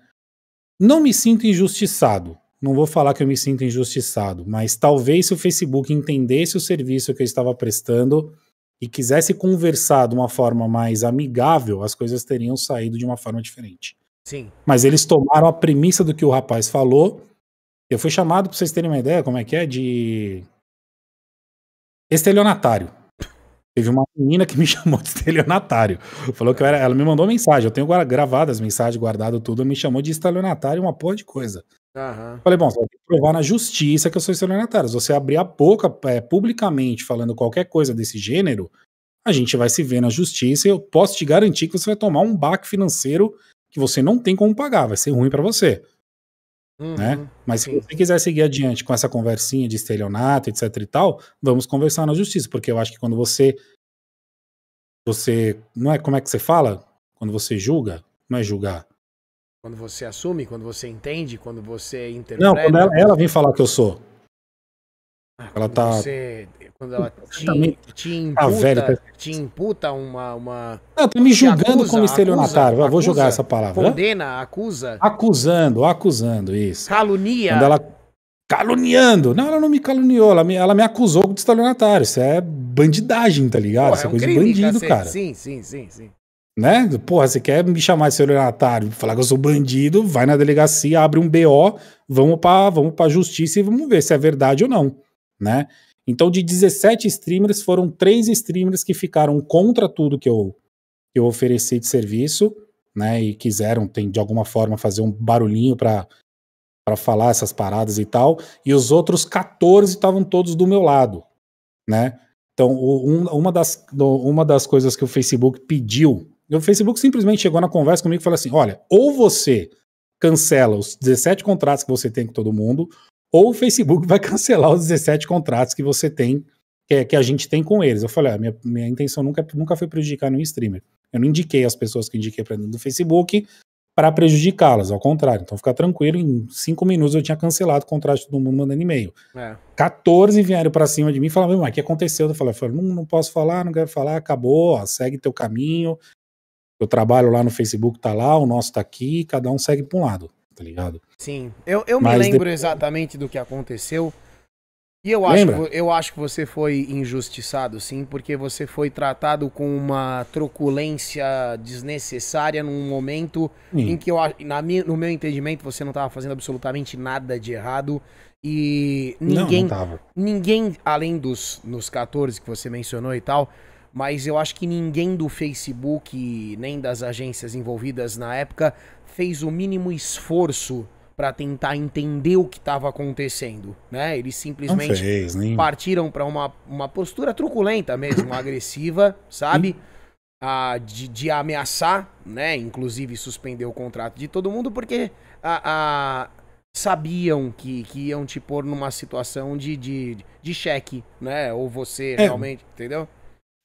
Não me sinto injustiçado. Não vou falar que eu me sinto injustiçado, mas talvez se o Facebook entendesse o serviço que eu estava prestando e quisesse conversar de uma forma mais amigável, as coisas teriam saído de uma forma diferente. Sim. Mas eles tomaram a premissa do que o rapaz falou. Eu fui chamado, para vocês terem uma ideia, como é que é? De estelionatário. Teve uma menina que me <laughs> chamou de estelionatário. Falou que era. Ela me mandou mensagem. Eu tenho gravado as mensagens, guardado tudo. Me chamou de estelionatário uma porra de coisa. Uhum. Falei, bom, você vai ter que provar na justiça que eu sou estelionatário. Se você abrir a boca é, publicamente falando qualquer coisa desse gênero, a gente vai se ver na justiça e eu posso te garantir que você vai tomar um baque financeiro que você não tem como pagar. Vai ser ruim para você. Uhum, né? Mas sim. se você quiser seguir adiante com essa conversinha de estelionato, etc e tal, vamos conversar na justiça, porque eu acho que quando você você não é como é que você fala? Quando você julga, não é julgar. Quando você assume, quando você entende, quando você interpreta. Não, quando ela, ela vem falar que eu sou. Ah, ela tá. Você, quando ela te, te imputa, ah, velho, te imputa uma. uma... Não, tá me julgando acusa, como estelionatário. Acusa, vou jogar essa palavra. Condena, acusa. Acusando, acusando, isso. Calunia. Quando ela. Caluniando. Não, ela não me caluniou, ela me, ela me acusou de estelionatário. Isso é bandidagem, tá ligado? Porra, Isso é, é um coisa crime, de bandido, cara. Sim, sim, sim, sim. Né? Porra, você quer me chamar de estelionatário, falar que eu sou bandido, vai na delegacia, abre um BO, vamos pra, vamos pra justiça e vamos ver se é verdade ou não, né? Então, de 17 streamers, foram três streamers que ficaram contra tudo que eu, que eu ofereci de serviço, né? E quiseram, tem, de alguma forma, fazer um barulhinho para para falar essas paradas e tal. E os outros 14 estavam todos do meu lado, né? Então, um, uma, das, uma das coisas que o Facebook pediu, o Facebook simplesmente chegou na conversa comigo e falou assim: olha, ou você cancela os 17 contratos que você tem com todo mundo, ou o Facebook vai <laughs> cancelar os 17 contratos que você tem, que, é, que a gente tem com eles. Eu falei, ah, minha, minha intenção nunca, nunca foi prejudicar nenhum streamer. Eu não indiquei as pessoas que indiquei para dentro do Facebook para prejudicá-las, ao contrário. Então, ficar tranquilo, em cinco minutos eu tinha cancelado o contrato de todo mundo mandando e-mail. É. 14 vieram para cima de mim e falaram, mas o que aconteceu? Eu falei, não, não posso falar, não quero falar, acabou, ó, segue teu caminho. Eu trabalho lá no Facebook, tá lá, o nosso tá aqui, cada um segue para um lado tá ligado? Sim. Eu, eu me lembro depois... exatamente do que aconteceu. E eu acho, eu acho que você foi injustiçado, sim, porque você foi tratado com uma truculência desnecessária num momento sim. em que eu na minha, no meu entendimento você não estava fazendo absolutamente nada de errado e ninguém não, não ninguém além dos nos 14 que você mencionou e tal, mas eu acho que ninguém do Facebook nem das agências envolvidas na época fez o mínimo esforço para tentar entender o que estava acontecendo, né? Eles simplesmente fez, partiram para uma, uma postura truculenta mesmo, <coughs> agressiva, sabe? Ah, de, de, ameaçar, né? Inclusive suspender o contrato de todo mundo, porque a, a, sabiam que, que iam te pôr numa situação de, de, de cheque, né? Ou você é. realmente, entendeu?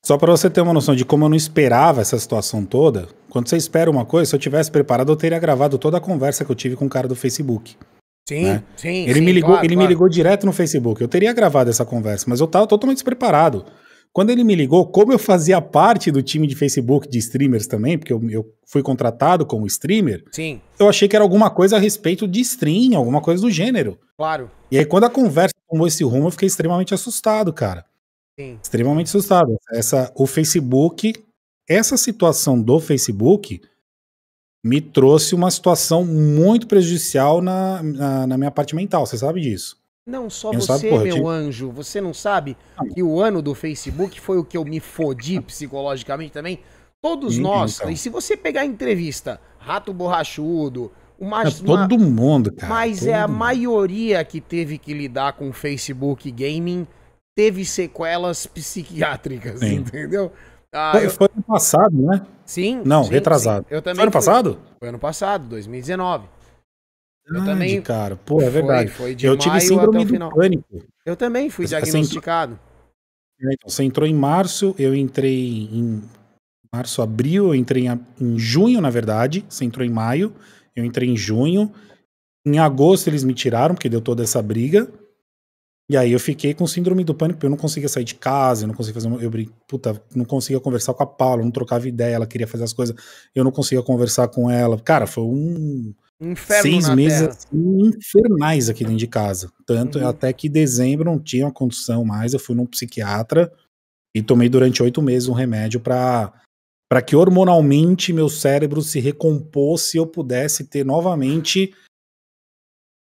Só para você ter uma noção de como eu não esperava essa situação toda, quando você espera uma coisa, se eu tivesse preparado, eu teria gravado toda a conversa que eu tive com o cara do Facebook. Sim, né? sim. Ele, sim, me ligou, claro, ele claro. me ligou direto no Facebook. Eu teria gravado essa conversa, mas eu tava totalmente despreparado. Quando ele me ligou, como eu fazia parte do time de Facebook de streamers também, porque eu, eu fui contratado como streamer, Sim, eu achei que era alguma coisa a respeito de stream, alguma coisa do gênero. claro. E aí, quando a conversa tomou esse rumo, eu fiquei extremamente assustado, cara. Sim. Extremamente assustado. Essa, o Facebook, essa situação do Facebook me trouxe uma situação muito prejudicial na, na, na minha parte mental, você sabe disso. Não só você, sabe, porra, eu meu tive- anjo, você não sabe que o ano do Facebook foi o que eu me fodi psicologicamente também? Todos Sim, nós, então. e se você pegar a entrevista, Rato Borrachudo, uma, É uma- todo mundo, cara. mas é a mundo. maioria que teve que lidar com o Facebook Gaming teve sequelas psiquiátricas, Sim. entendeu? Ah, Foi, eu- foi ano passado, né? sim. Não, sim, retrasado. sim. Eu também Foi ano fui- passado? Foi ano passado, 2019. Eu Verdade, também- cara. Pô, é Foi- verdade. Foi, de eu tive maio síndrome até o do final. pânico. Eu também fui Assim, diagnosticado. Então, você entrou em março, eu entrei em março, abril, eu entrei em, em junho, na verdade. Você entrou em maio, eu entrei em junho. Em agosto eles me tiraram, porque deu toda essa briga. E aí eu fiquei com síndrome do pânico, porque eu não conseguia sair de casa, eu não conseguia fazer. uma- Eu, puta, não conseguia conversar com a Paula, não trocava ideia, ela queria fazer as coisas, eu não conseguia conversar com ela. Cara, foi um, Inferno seis meses assim, infernais aqui dentro de casa. Tanto Uhum. até que dezembro não tinha uma condição mais. Eu fui num psiquiatra e tomei durante oito meses um remédio para para que hormonalmente meu cérebro se recomposse e eu pudesse ter novamente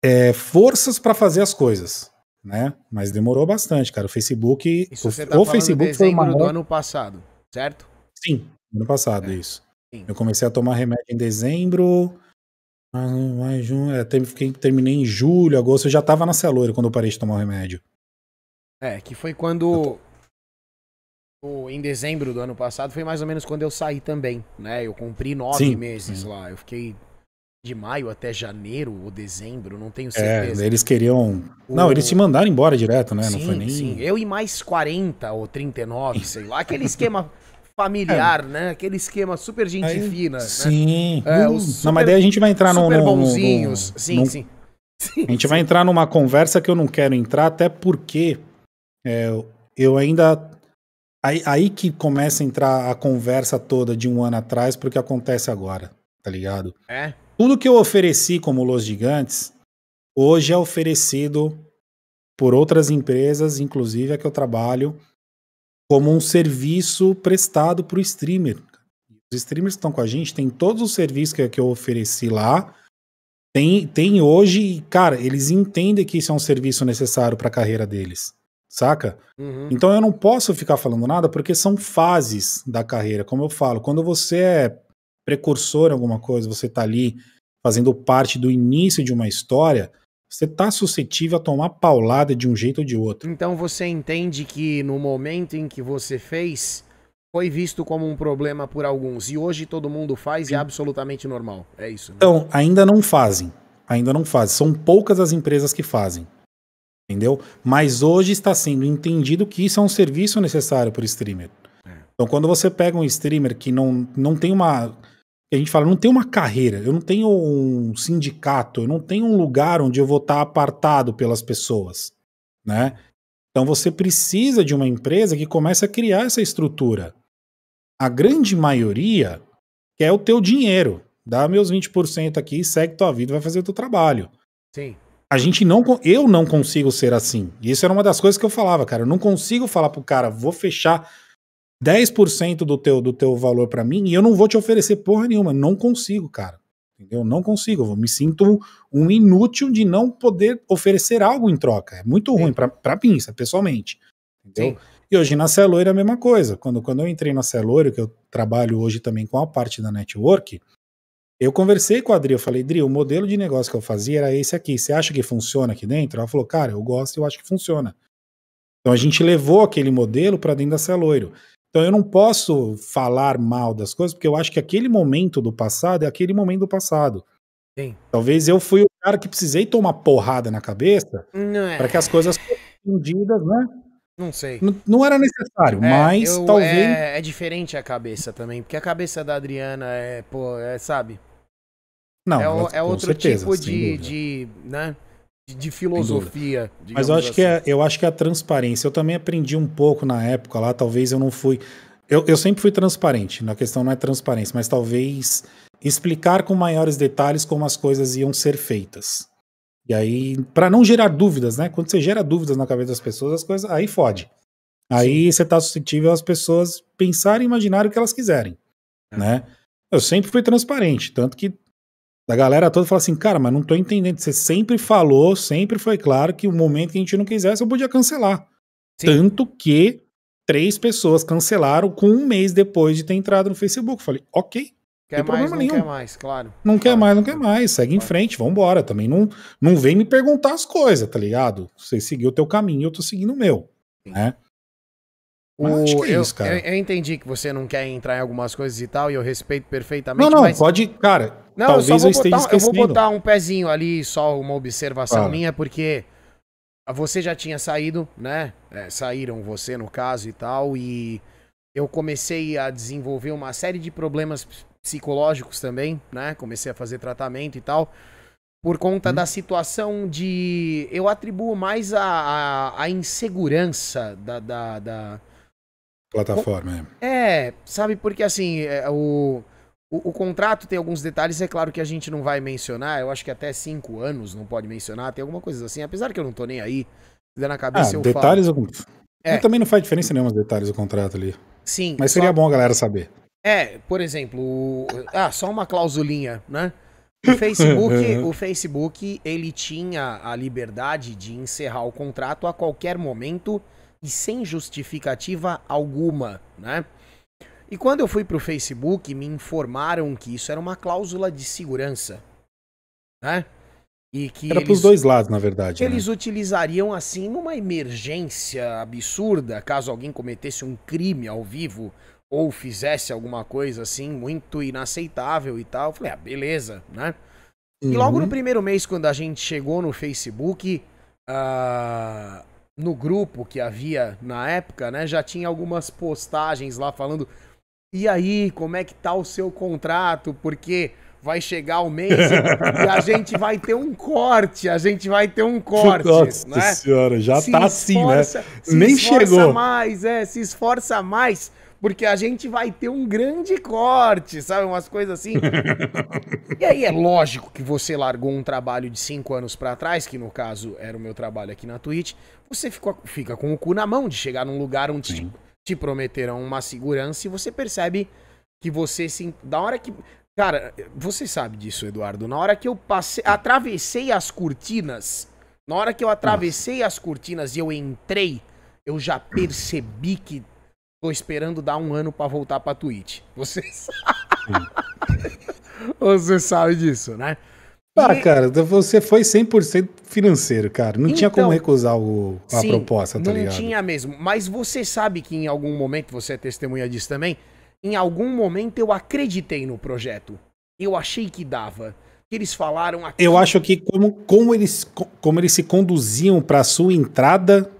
é, forças para fazer as coisas, né? Mas demorou bastante, cara. O Facebook, Isso o, você tá o Facebook foi uma do ano passado, certo? Sim, ano passado, É, isso. sim. Eu comecei a tomar remédio em dezembro. ah, Mais junho, é, terminei em julho, agosto. Eu já tava na celoira quando eu parei de tomar o remédio. É, que foi quando. o- em dezembro do ano passado foi mais ou menos quando eu saí também, né? Eu cumpri nove Sim, meses sim. lá. Eu fiquei de maio até janeiro ou dezembro, não tenho É, certeza. eles queriam. O- Não, eles te mandaram embora direto, né? sim, não foi nem. sim. Eu e mais 40 ou 39, <laughs> sei lá. Aquele esquema familiar, né? Aquele esquema super gente Aí- fina. Né? Sim. É, Hum, os não, super- mas daí a gente vai entrar num. super bonzinhos. num- sim, num- sim. Sim, A gente vai entrar numa conversa que eu não quero entrar, até porque é, eu ainda. Aí, aí que começa a entrar a conversa toda de um ano atrás pro que acontece agora, tá ligado? É. Tudo que eu ofereci como Los Gigantes, hoje é oferecido por outras empresas, inclusive a que eu trabalho, como um serviço prestado para o streamer. Os streamers que estão com a gente têm todos os serviços que, que eu ofereci lá. Tem, tem hoje, e, cara, eles entendem que isso é um serviço necessário para a carreira deles, saca? Uhum. Então eu não posso ficar falando nada porque são fases da carreira. Como eu falo, quando você é precursor em alguma coisa, você tá ali fazendo parte do início de uma história, você tá suscetível a tomar paulada de um jeito ou de outro. Então você entende que no momento em que você fez, foi visto como um problema por alguns. E hoje todo mundo faz e é absolutamente normal. É isso. Né? Então, ainda não fazem. Ainda não fazem. São poucas as empresas que fazem. Entendeu? Mas hoje está sendo entendido que isso é um serviço necessário para o streamer. É. Então, quando você pega um streamer que não, não tem uma. A gente fala, não tem uma carreira, eu não tenho um sindicato, eu não tenho um lugar onde eu vou estar apartado pelas pessoas. Né? Então você precisa de uma empresa que comece a criar essa estrutura. A grande maioria quer o teu dinheiro. Dá meus 20% aqui, segue tua vida, vai fazer o teu trabalho. Sim. A gente não, eu não consigo ser assim. E isso era uma das coisas que eu falava, cara. Eu não consigo falar pro cara, vou fechar 10% do teu, do teu valor pra mim e eu não vou te oferecer porra nenhuma. Não consigo, cara. Entendeu? Não consigo. Eu me sinto um inútil de não poder oferecer algo em troca. É muito ruim pra, pra mim, isso, pessoalmente. Entendeu? Sim. E hoje na Celoira é a mesma coisa. Quando, quando eu entrei na Celoira, que eu trabalho hoje também com a parte da network, eu conversei com a Adri, eu falei, Adri, o modelo de negócio que eu fazia era esse aqui. Você acha que funciona aqui dentro? Ela falou, cara, eu gosto e eu acho que funciona. Então a gente levou aquele modelo para dentro da Celoiro. Então eu não posso falar mal das coisas, porque eu acho que aquele momento do passado é aquele momento do passado. Sim. Talvez eu fui o cara que precisei tomar porrada na cabeça é, para que as coisas fossem entendidas, né? não sei. Não, não era necessário, É, mas eu- talvez. É, é diferente a cabeça também, porque a cabeça da Adriana é, pô, é, sabe? Não, é ela- é outro certeza, tipo de, de, né, de, filosofia. Mas eu acho assim. que é, eu acho que é a transparência. Eu também aprendi um pouco na época lá, talvez eu não fui. Eu, eu sempre fui transparente. Na questão não é transparência, mas talvez explicar com maiores detalhes como as coisas iam ser feitas. E aí, para não gerar dúvidas, né? Quando você gera dúvidas na cabeça das pessoas, as coisas aí fode. Aí Sim. você tá suscetível às pessoas pensarem e imaginarem o que elas quiserem, é. né? Eu sempre fui transparente, tanto que a galera toda fala assim, cara, mas não tô entendendo. Você sempre falou, sempre foi claro que o momento que a gente não quisesse, eu podia cancelar. Sim. Tanto que três pessoas cancelaram com um mês depois de ter entrado no Facebook. falei, ok. Quer mais, não nenhum. quer mais, claro. Não claro. quer mais, não quer mais. Segue claro. em frente, vambora. Também não, não vem me perguntar as coisas, tá ligado? Você seguiu o teu caminho, eu tô seguindo o meu. Sim. Né? O, acho que é eu, isso, cara. Eu, eu, entendi que você não quer entrar em algumas coisas e tal, e eu respeito perfeitamente. Não, não, mas... pode, cara. Não, talvez eu, eu esteja botar, esquecendo. Eu vou botar um pezinho ali, só uma observação minha, porque você já tinha saído, né? É, saíram você, no caso, e tal, e eu comecei a desenvolver uma série de problemas psicológicos também, né? Comecei a fazer tratamento e tal. Por conta hum. da situação de. Eu atribuo mais a, a, a insegurança da, da, da Plataforma, é. É, sabe, porque assim, é, o, o, o, contrato tem alguns detalhes, é claro que a gente não vai mencionar, eu acho que até cinco anos não pode mencionar, tem alguma coisa assim, apesar que eu não tô nem aí, se der na cabeça ah, eu detalhes, falo. É. Mas também não faz diferença nenhuma os detalhes do contrato ali. Sim. Mas seria só... bom a galera saber. É, por exemplo, o... ah, só uma clausulinha, né? O Facebook, <laughs> o Facebook, ele tinha a liberdade de encerrar o contrato a qualquer momento e sem justificativa alguma, né? E quando eu fui para o Facebook, me informaram que isso era uma cláusula de segurança, né? E que era para os dois lados, na verdade. Eles né? utilizariam assim numa emergência absurda, caso alguém cometesse um crime ao vivo ou fizesse alguma coisa assim muito inaceitável e tal. Eu falei, ah, beleza, né? Uhum. E logo no uhum. primeiro mês, quando a gente chegou no Facebook, uh, no grupo que havia na época, né, já tinha algumas postagens lá falando: "E aí, como é que tá o seu contrato? Porque vai chegar o mês <laughs> e a gente vai ter um corte, a gente vai ter um corte, Nossa né? senhora, já se tá esforça, assim, né? Nem chegou. mais, é, se esforça mais porque a gente vai ter um grande corte, sabe? Umas coisas assim. e aí é lógico que você largou um trabalho de cinco anos para trás, que no caso era o meu trabalho aqui na Twitch, você ficou, fica com o cu na mão de chegar num lugar onde te, te, prometeram uma segurança e você percebe que você se. Da hora que. Cara, você sabe disso, Eduardo. Na hora que eu passei. Atravessei as cortinas. Na hora que eu atravessei as cortinas e eu entrei, eu já percebi que Tô esperando dar um ano para voltar pra Twitch. Você <laughs> sabe. Você sabe disso, né? Ah, e... cara, você foi 100% financeiro, cara. Não então, tinha como então, recusar o, a sim, proposta, tá não ligado? Não tinha mesmo. Mas você sabe que em algum momento, você é testemunha disso também, em algum momento eu acreditei no projeto. Eu achei que dava. Eles falaram aqui. Eu acho que como, como, eles, como eles se conduziam para sua entrada,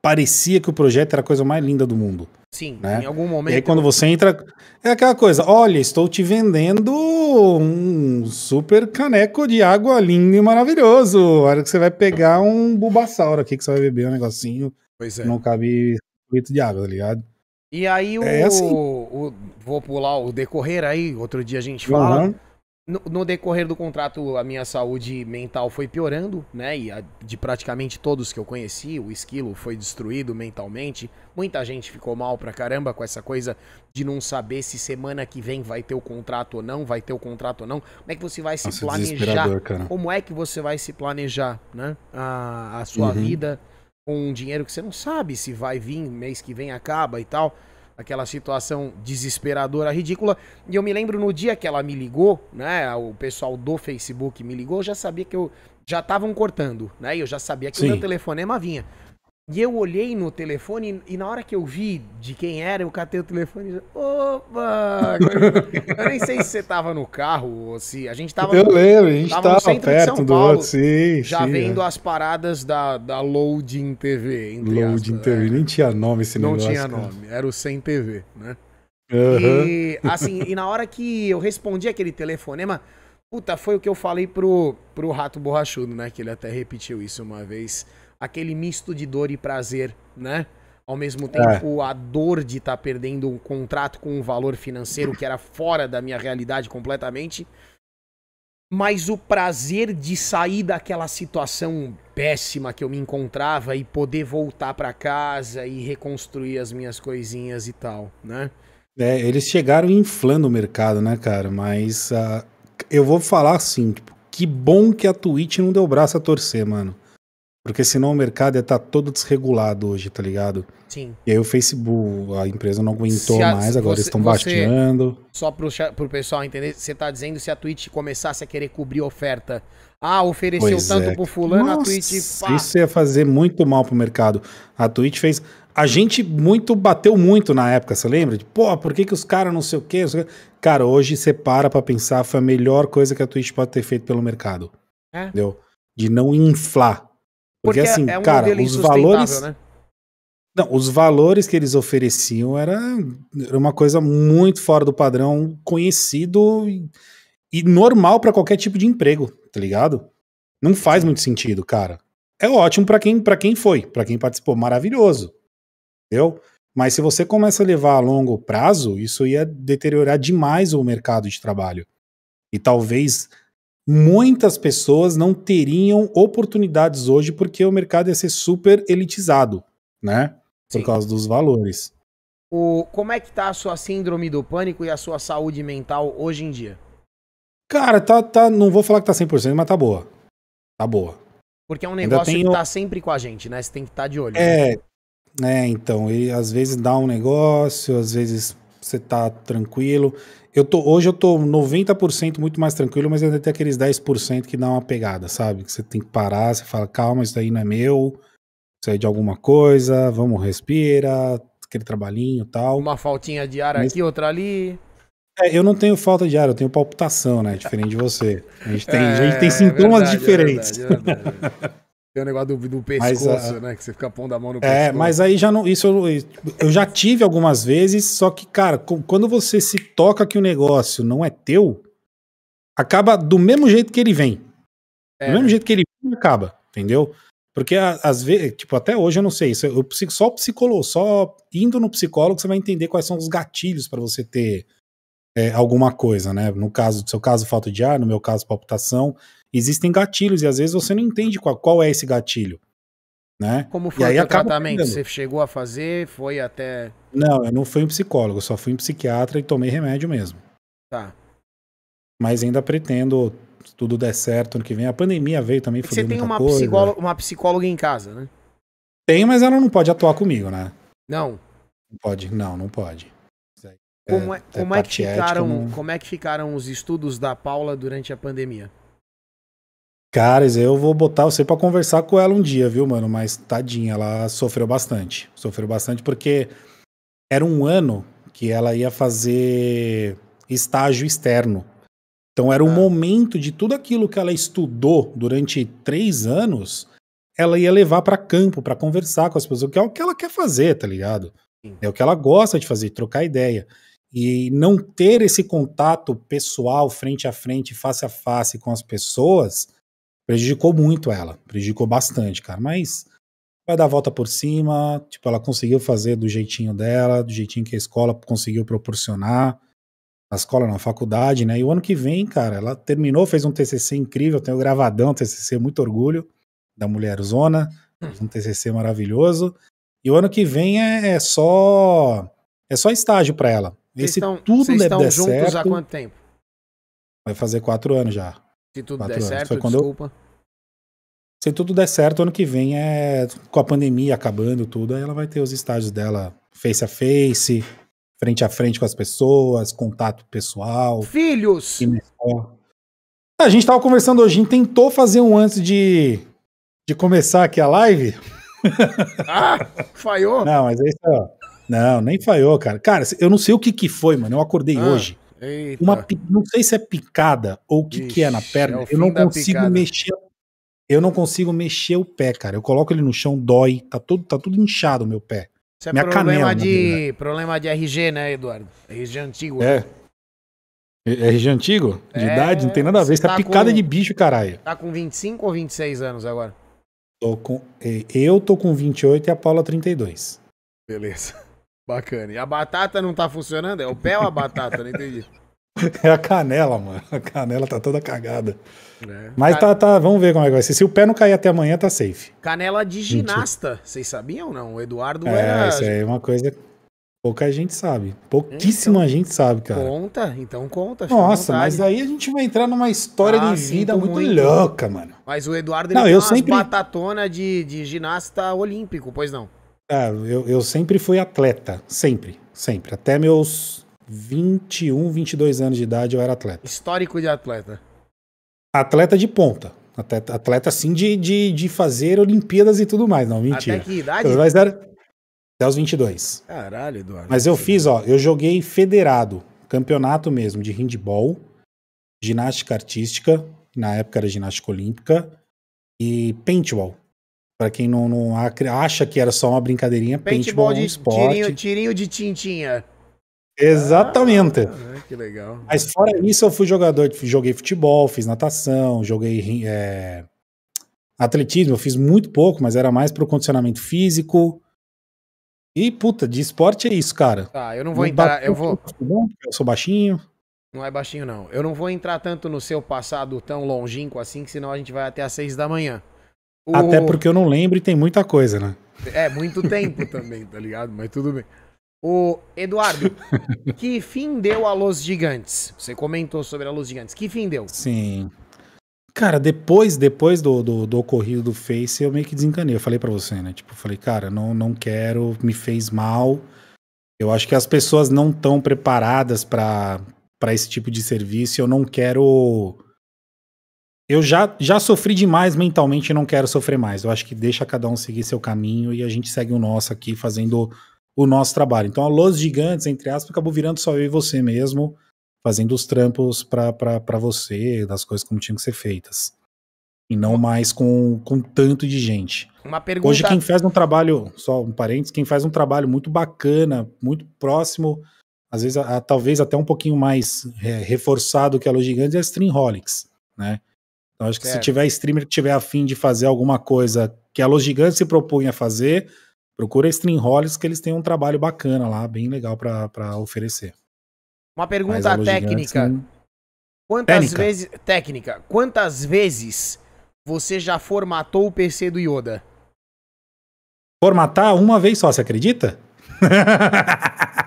parecia que o projeto era a coisa mais linda do mundo. Sim, né? em algum momento. E aí quando você entra, é aquela coisa, olha, estou te vendendo um super caneco de água lindo e maravilhoso. A hora que você vai pegar um bulbasauro aqui, que você vai beber um negocinho, pois é. não cabe litro de água, tá ligado? E aí o, é assim. o, Vou pular o decorrer aí, outro dia a gente fala. Uhum. No, no, decorrer do contrato, a minha saúde mental foi piorando, né? E a, de praticamente todos que eu conheci, o esquilo foi destruído mentalmente. Muita gente ficou mal pra caramba com essa coisa de não saber se semana que vem vai ter o contrato ou não, vai ter o contrato ou não. Como é que você vai se Nossa, planejar? Como é que você vai se planejar, né? A, a sua uhum. vida com um dinheiro que você não sabe se vai vir, mês que vem acaba e tal aquela situação desesperadora, ridícula. E eu me lembro no dia que ela me ligou, né? O pessoal do Facebook me ligou, eu já sabia que eu já estavam cortando, né? E eu já sabia que Sim. o meu telefonema vinha. E eu olhei no telefone e na hora que eu vi de quem era, eu catei o telefone e opa! eu nem sei se você tava no carro ou se a gente tava Eu no, lembro, a gente tava, tava perto do outro, sim, já sim, vendo é. as paradas da, da Loading TV, Loading aspas, TV, é. nem tinha nome esse Não negócio. Não tinha nome, era o Sem TV, né? Uhum. E assim, e na hora que eu respondi aquele telefonema, Puta, foi o que eu falei pro, pro Rato Borrachudo, né? Que ele até repetiu isso uma vez. Aquele misto de dor e prazer, né? Ao mesmo tempo, a dor de estar perdendo um contrato com um valor financeiro que era fora da minha realidade completamente. Mas o prazer de sair daquela situação péssima que eu me encontrava e poder voltar pra casa e reconstruir as minhas coisinhas e tal, né? É, eles chegaram inflando o mercado, né, cara? Mas uh, eu vou falar assim, tipo, que bom que a Twitch não deu braço a torcer, mano. Porque senão o mercado ia estar tá todo desregulado hoje, tá ligado? Sim. E aí o Facebook, a empresa não aguentou a, mais, agora você, eles estão baixando. Só pro, pro pessoal entender, você tá dizendo se a Twitch começasse a querer cobrir oferta. Ah, ofereceu pois tanto é. pro fulano, Nossa, a Twitch. Pá. Isso ia fazer muito mal pro mercado. A Twitch fez. A gente muito bateu muito na época, você lembra? De, Pô, por que, que os caras não sei o quê? Cara, hoje você para pra pensar, foi a melhor coisa que a Twitch pode ter feito pelo mercado. É. Entendeu? De não inflar porque, Porque assim, é um cara, os valores. Né? Não, os valores que eles ofereciam era, era uma coisa muito fora do padrão, conhecido e, e normal para qualquer tipo de emprego, tá ligado? Não faz muito sentido, cara. É ótimo para quem, pra quem foi, para quem participou, maravilhoso. Entendeu? Mas se você começa a levar a longo prazo, isso ia deteriorar demais o mercado de trabalho. E talvez muitas pessoas não teriam oportunidades hoje porque o mercado ia ser super elitizado, né? Por Sim. causa dos valores. O, como é que tá a sua síndrome do pânico e a sua saúde mental hoje em dia? Cara, tá, tá, não vou falar que tá 100%, mas tá boa. Tá boa. Porque é um negócio tenho... que tá sempre com a gente, né? Você tem que estar tá de olho. É, né? é, então, e às vezes dá um negócio, às vezes você tá tranquilo. Eu tô, hoje eu tô 90% muito mais tranquilo, mas ainda tem aqueles 10% que dá uma pegada, sabe? Que você tem que parar, você fala, calma, isso daí não é meu, isso aí é de alguma coisa, vamos, respira, aquele trabalhinho e tal. Uma faltinha de ar mas... aqui, outra ali. É, eu não tenho falta de ar, eu tenho palpitação, né? Diferente de você. A gente tem, é, a gente tem sintomas é verdade, diferentes. É verdade, é verdade. <laughs> Tem o negócio do, do pescoço, mas, uh, né? Que você fica pondo a mão no é, pescoço. É, mas aí já não. Isso eu, eu já tive algumas vezes, só que, cara, quando você se toca que o negócio não é teu, acaba do mesmo jeito que ele vem. É. Do mesmo jeito que ele vem, acaba, entendeu? Porque às vezes, tipo, até hoje eu não sei, eu, só o psicólogo, só indo no psicólogo você vai entender quais são os gatilhos para você ter é, alguma coisa, né? No caso, do seu caso, falta de ar, no meu caso, palpitação existem gatilhos e às vezes você não entende qual, qual é esse gatilho. Né? Como foi o tratamento? Você chegou a fazer? Foi até. Não, eu não fui um psicólogo, só fui um psiquiatra e tomei remédio mesmo. Tá. Mas ainda pretendo, se tudo der certo ano que vem. A pandemia veio também. Você tem uma, psicóloga, uma psicóloga em casa, né? Tem, mas ela não pode atuar comigo, né? Não. Não pode, não, não pode. Como é, é, como é, é que ficaram, não... como é que ficaram os estudos da Paula durante a pandemia? Caras, eu vou botar você para conversar com ela um dia, viu, mano? Mas tadinha, ela sofreu bastante. Sofreu bastante porque era um ano que ela ia fazer estágio externo. Então era um ah. momento de tudo aquilo que ela estudou durante três anos, ela ia levar para campo, para conversar com as pessoas, que é o que ela quer fazer, tá ligado? Sim. É o que ela gosta de fazer, trocar ideia. E não ter esse contato pessoal, frente a frente, face a face com as pessoas, prejudicou muito ela, prejudicou bastante, cara. Mas vai dar a volta por cima, tipo, ela conseguiu fazer do jeitinho dela, do jeitinho que a escola conseguiu proporcionar. A escola na faculdade, né? E o ano que vem, cara, ela terminou, fez um TCC incrível, tenho gravadão, TCC, muito orgulho da Mulher Zona, um TCC maravilhoso. E o ano que vem é, é só é só estágio para ela. Esse estão, tudo der, estão der juntos certo, há quanto tempo? Vai fazer quatro anos já. Se tudo der certo, desculpa. Eu... Se tudo der certo, ano que vem é com a pandemia acabando tudo, aí ela vai ter os estágios dela face a face, frente a frente com as pessoas, contato pessoal. Filhos! A gente tava conversando hoje, a gente tentou fazer um antes de, de começar aqui a live. <laughs> Ah, falhou? Não, mas é isso, ó. Não, nem falhou, cara. Cara, eu não sei o que que foi, mano. Eu acordei ah. hoje. Eita. Uma, não sei se é picada ou o que, que é na perna. É eu não consigo picada. mexer. Eu não consigo mexer o pé, cara. Eu coloco ele no chão, dói. Tá tudo, tá tudo inchado o meu pé. Isso é Minha problema canela, de problema de RG, né, Eduardo? RG antigo. É. RG antigo? De É, idade? Não tem nada a ver. você é tá picada com- de bicho, caralho. Tá com 25 ou 26 anos agora? Tô com, eu tô com 28 e a Paula 32. Beleza. Bacana. E a batata não tá funcionando? É o pé ou a batata? Não entendi. <laughs> É a canela, mano. A canela tá toda cagada. É. Mas tá, tá, vamos ver como é que vai ser. Se o pé não cair até amanhã, tá safe. Canela de ginasta. Vocês sabiam ou não? O Eduardo É, era. isso aí é uma coisa que pouca gente sabe. Pouquíssima gente sabe, cara. Conta, então conta. Nossa, mas aí a gente vai entrar numa história Ah, de vida muito, muito. louca, mano. Mas o Eduardo Não, ele eu tem umas sempre- batatona de, de ginasta olímpico, pois não? Ah, eu, eu sempre fui atleta. Sempre, sempre. Até meus 21, 22 anos de idade eu era atleta. Histórico de atleta. Atleta de ponta. Atleta, atleta assim de, de, de fazer Olimpíadas e tudo mais. Não, mentira. Até que idade? Mas era até os 22. Caralho, Eduardo. Mas eu fiz, ó, eu joguei federado, campeonato mesmo de handball, ginástica artística, na época era ginástica olímpica, e paintball. Pra quem não, não ac- acha que era só uma brincadeirinha, paintball, Paintball é um de esporte. tirinho, tirinho de tintinha. Exatamente. Ah, que legal. Mas fora isso, eu fui jogador, joguei futebol, fiz natação, joguei é, atletismo, eu fiz muito pouco, mas era mais pro condicionamento físico. E, puta, de esporte é isso, cara. Tá, eu não vou Não entrar. Eu vou. porque Eu sou baixinho. Não é baixinho, não. Eu não vou entrar tanto no seu passado tão longínquo assim, que senão a gente vai até às seis da manhã. O- Até porque eu não lembro e tem muita coisa, né? É, muito tempo <laughs> também, tá ligado? Mas tudo bem. O Eduardo, <laughs> que fim deu a Los Gigantes? Você comentou sobre a Los Gigantes. Que fim deu? Sim. Cara, depois depois do, do, do ocorrido do Face, eu meio que desencanei. Eu falei pra você, né? Tipo, falei, cara, não, não quero, me fez mal. Eu acho que as pessoas não estão preparadas pra esse tipo de serviço. Eu não quero. Eu já, já sofri demais mentalmente e não quero sofrer mais. Eu acho que deixa cada um seguir seu caminho e a gente segue o nosso aqui fazendo o nosso trabalho. Então a Los Gigantes, entre aspas, acabou virando só eu e você mesmo fazendo os trampos para você, das coisas como tinham que ser feitas. E não mais com, com tanto de gente. Uma pergunta. Hoje quem faz um trabalho, só um parênteses, quem faz um trabalho muito bacana, muito próximo, às vezes a- a- talvez até um pouquinho mais é, reforçado que a Los Gigantes é a Streamholics, né? Então acho que Certo. se tiver streamer que tiver afim de fazer alguma coisa que a Los Gigantes se propunha a fazer, procura Streamholics que eles têm um trabalho bacana lá, bem legal para oferecer. Uma pergunta Gigantes técnica. não- Quantas Técnica. vezes. Técnica. Quantas vezes você já formatou o PC do Yoda? Formatar uma vez só, você acredita? <laughs>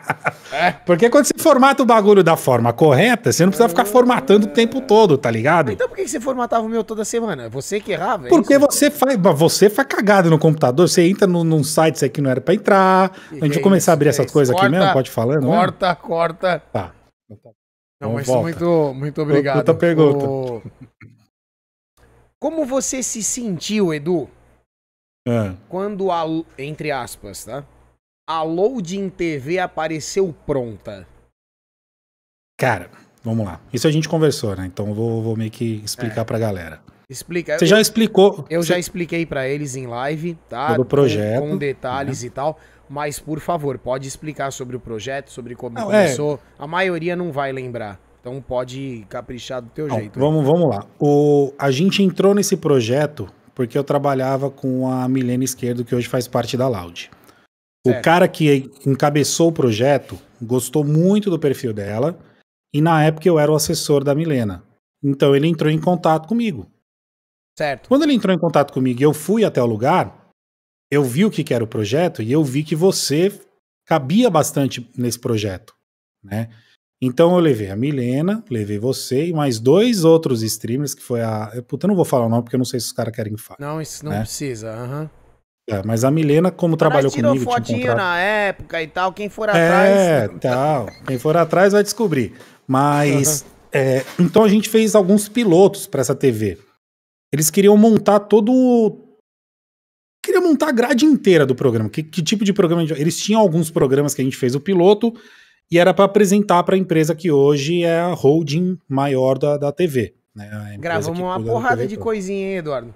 É. Porque quando você formata o bagulho da forma correta, você não precisa ficar formatando o tempo todo, tá ligado? Então por que você formatava o meu toda semana? Você que errava? é Porque isso? você faz, você faz cagada no computador, você entra no, num site isso aqui não era pra entrar. A gente vai é começar a isso, abrir é essas coisas aqui mesmo? Pode falar, não é? Corta, corta. Tá. Não, Então mas volta. muito, muito obrigado. Outra pergunta. O- Como você se sentiu, Edu, Ah, quando a, entre aspas, tá? A Loading TV apareceu pronta. Cara, vamos lá. Isso a gente conversou, né? Então eu vou, vou meio que explicar pra galera. Explica. Você É. eu, já explicou. eu já expliquei pra eles em live, tá? Todo o Com- projeto, né? Com, detalhes e tal. Mas, por favor, pode explicar sobre o projeto, sobre como Não, é. começou. A maioria não vai lembrar. Então pode caprichar do teu Não, jeito. vamos, vamos lá. O, a gente entrou nesse projeto porque eu trabalhava com a Milena Esquerdo, que hoje faz parte da Loud. O Certo. cara que encabeçou o projeto gostou muito do perfil dela e na época eu era o assessor da Milena. Então ele entrou em contato comigo. Certo. Quando ele entrou em contato comigo e eu fui até o lugar, eu vi o que, que era o projeto e eu vi que você cabia bastante nesse projeto, né? Então eu levei a Milena, levei você e mais dois outros streamers, que foi a. Puta, eu não vou falar o nome porque eu não sei se os caras querem falar. Não, isso não Né? precisa. aham. É, mas a Milena, como trabalhou tirou comigo, tinha fotinho na época e tal. Quem for É, atrás. tal. Quem for atrás vai descobrir. Mas é, então a gente fez alguns pilotos para essa TV. Eles queriam montar todo. Queriam montar a grade inteira do programa. Que, que tipo de programa? a gente- Eles tinham alguns programas que a gente fez o piloto e era para apresentar para a empresa que hoje é a holding maior da, da TV. Né? Gravamos uma porrada TV de toda. coisinha, hein, Eduardo?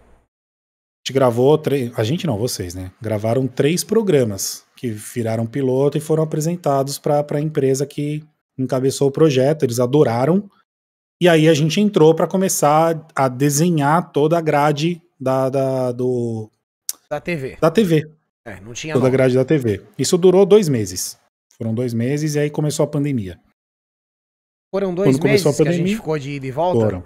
A gente gravou três. A gente não, vocês, né? Gravaram três programas que viraram piloto e foram apresentados para a empresa que, encabeçou o projeto, eles adoraram. E aí a gente entrou para começar a desenhar toda a grade da, da, do, Da TV. da TV, É, não tinha toda a nome. grade da TV. Isso durou dois meses. Foram dois meses e aí começou a pandemia. Foram dois Quando começou meses a que a gente pandemia, ficou de ida e volta. Foram.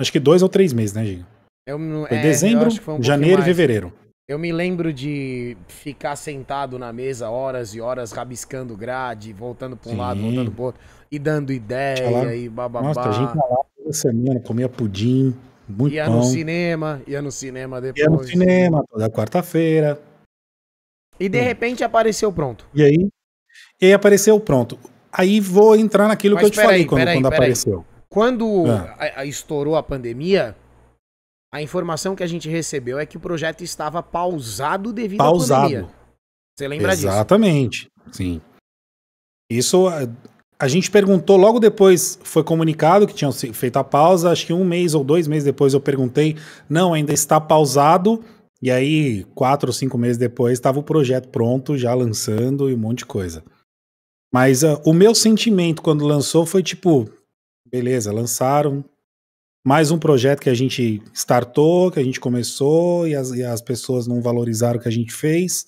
Acho que dois ou três meses, né, Giga? Eu, Foi é, dezembro, foi janeiro e fevereiro. Eu me lembro de ficar sentado na mesa horas e horas, rabiscando grade, voltando para um Sim. lado, voltando pro outro, e dando ideia, lá- e bababá. Nossa, a gente ia lá toda semana, comia pudim, muito ia pão. no cinema, ia no cinema depois. Ia no cinema toda quarta-feira. E de Hum. repente apareceu pronto. E aí, e aí apareceu pronto. Aí vou entrar naquilo Mas que eu te falei quando, peraí, quando apareceu. Quando Ah. estourou a pandemia, a informação que a gente recebeu é que o projeto estava pausado devido à Pausado. pandemia. Você lembra disso? Exatamente. Sim. Isso a, a gente perguntou logo depois, foi comunicado que tinham feito a pausa. Acho que um mês ou dois meses depois eu perguntei, não, ainda está pausado. E aí, quatro ou cinco meses depois, estava o projeto pronto, já lançando e um monte de coisa. Mas ah, o meu sentimento quando lançou foi tipo, beleza, lançaram mais um projeto que a gente startou, que a gente começou e as, e as pessoas não valorizaram o que a gente fez.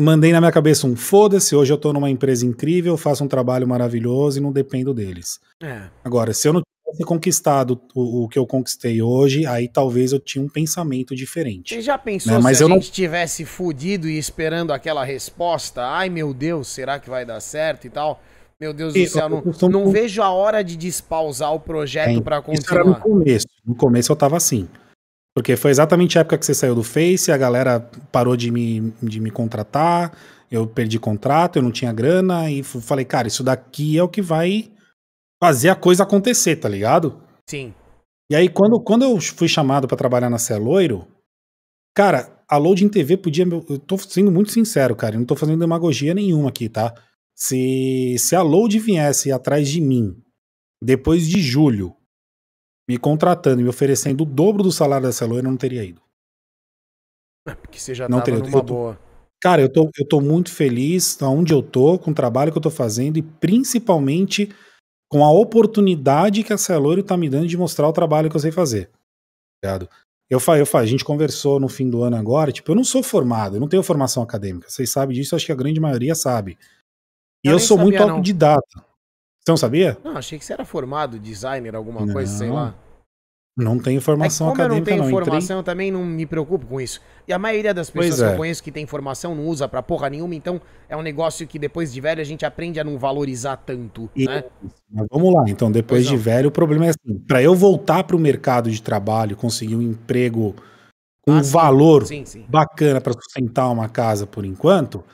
Mandei na minha cabeça um foda-se, hoje eu tô numa empresa incrível, faço um trabalho maravilhoso e não dependo deles. É. Agora, se eu não tivesse conquistado o, o que eu conquistei hoje, aí talvez eu tinha um pensamento diferente. Você já pensou Né, mas se a eu não- gente tivesse fudido e esperando aquela resposta? Ai, meu Deus, será que vai dar certo e tal? Meu Deus do E, céu, eu não, não vejo a hora de despausar o projeto É, pra Isso era no continuar. começo. No começo eu tava assim. Porque foi exatamente a época que você saiu do Face, a galera parou de me, de me contratar, eu perdi contrato, eu não tinha grana, e falei, cara, isso daqui é o que vai fazer a coisa acontecer, tá ligado? Sim. E aí, quando, quando eu fui chamado pra trabalhar na Celoiro, cara, a Loading TV podia. Eu tô sendo muito sincero, cara, eu não tô fazendo demagogia nenhuma aqui, tá? Se, se a Load viesse atrás de mim, depois de julho, me contratando e me oferecendo o dobro do salário da Celoiro, eu não teria ido. É, Porque você já Não tava teria- numa eu tô- boa. Cara, eu tô, eu tô muito feliz aonde eu tô, com o trabalho que eu tô fazendo e principalmente com a oportunidade que a Celoiro tá me dando de mostrar o trabalho que eu sei fazer. tá ligado? Eu fa, eu fa, a gente conversou no fim do ano agora, tipo, eu não sou formado, eu não tenho formação acadêmica. Vocês sabem disso, acho que a grande maioria sabe. E Eu eu, sou muito sabia, não. autodidata. Você não sabia? Não, achei que você era formado, designer, alguma coisa, sei Não, lá. Não tenho É formação como eu não acadêmica, tenho não. Entrei- formação, eu também não me preocupo com isso. E a maioria das pessoas que é. eu conheço que tem formação não usa pra porra nenhuma, então é um negócio que depois de velho a gente aprende a não valorizar tanto, E- né? Mas vamos lá, então, depois Pois de não. velho, o problema é assim: para eu voltar para o mercado de trabalho, conseguir um emprego com Ah, um sim. valor Sim, sim. bacana para sustentar uma casa por enquanto,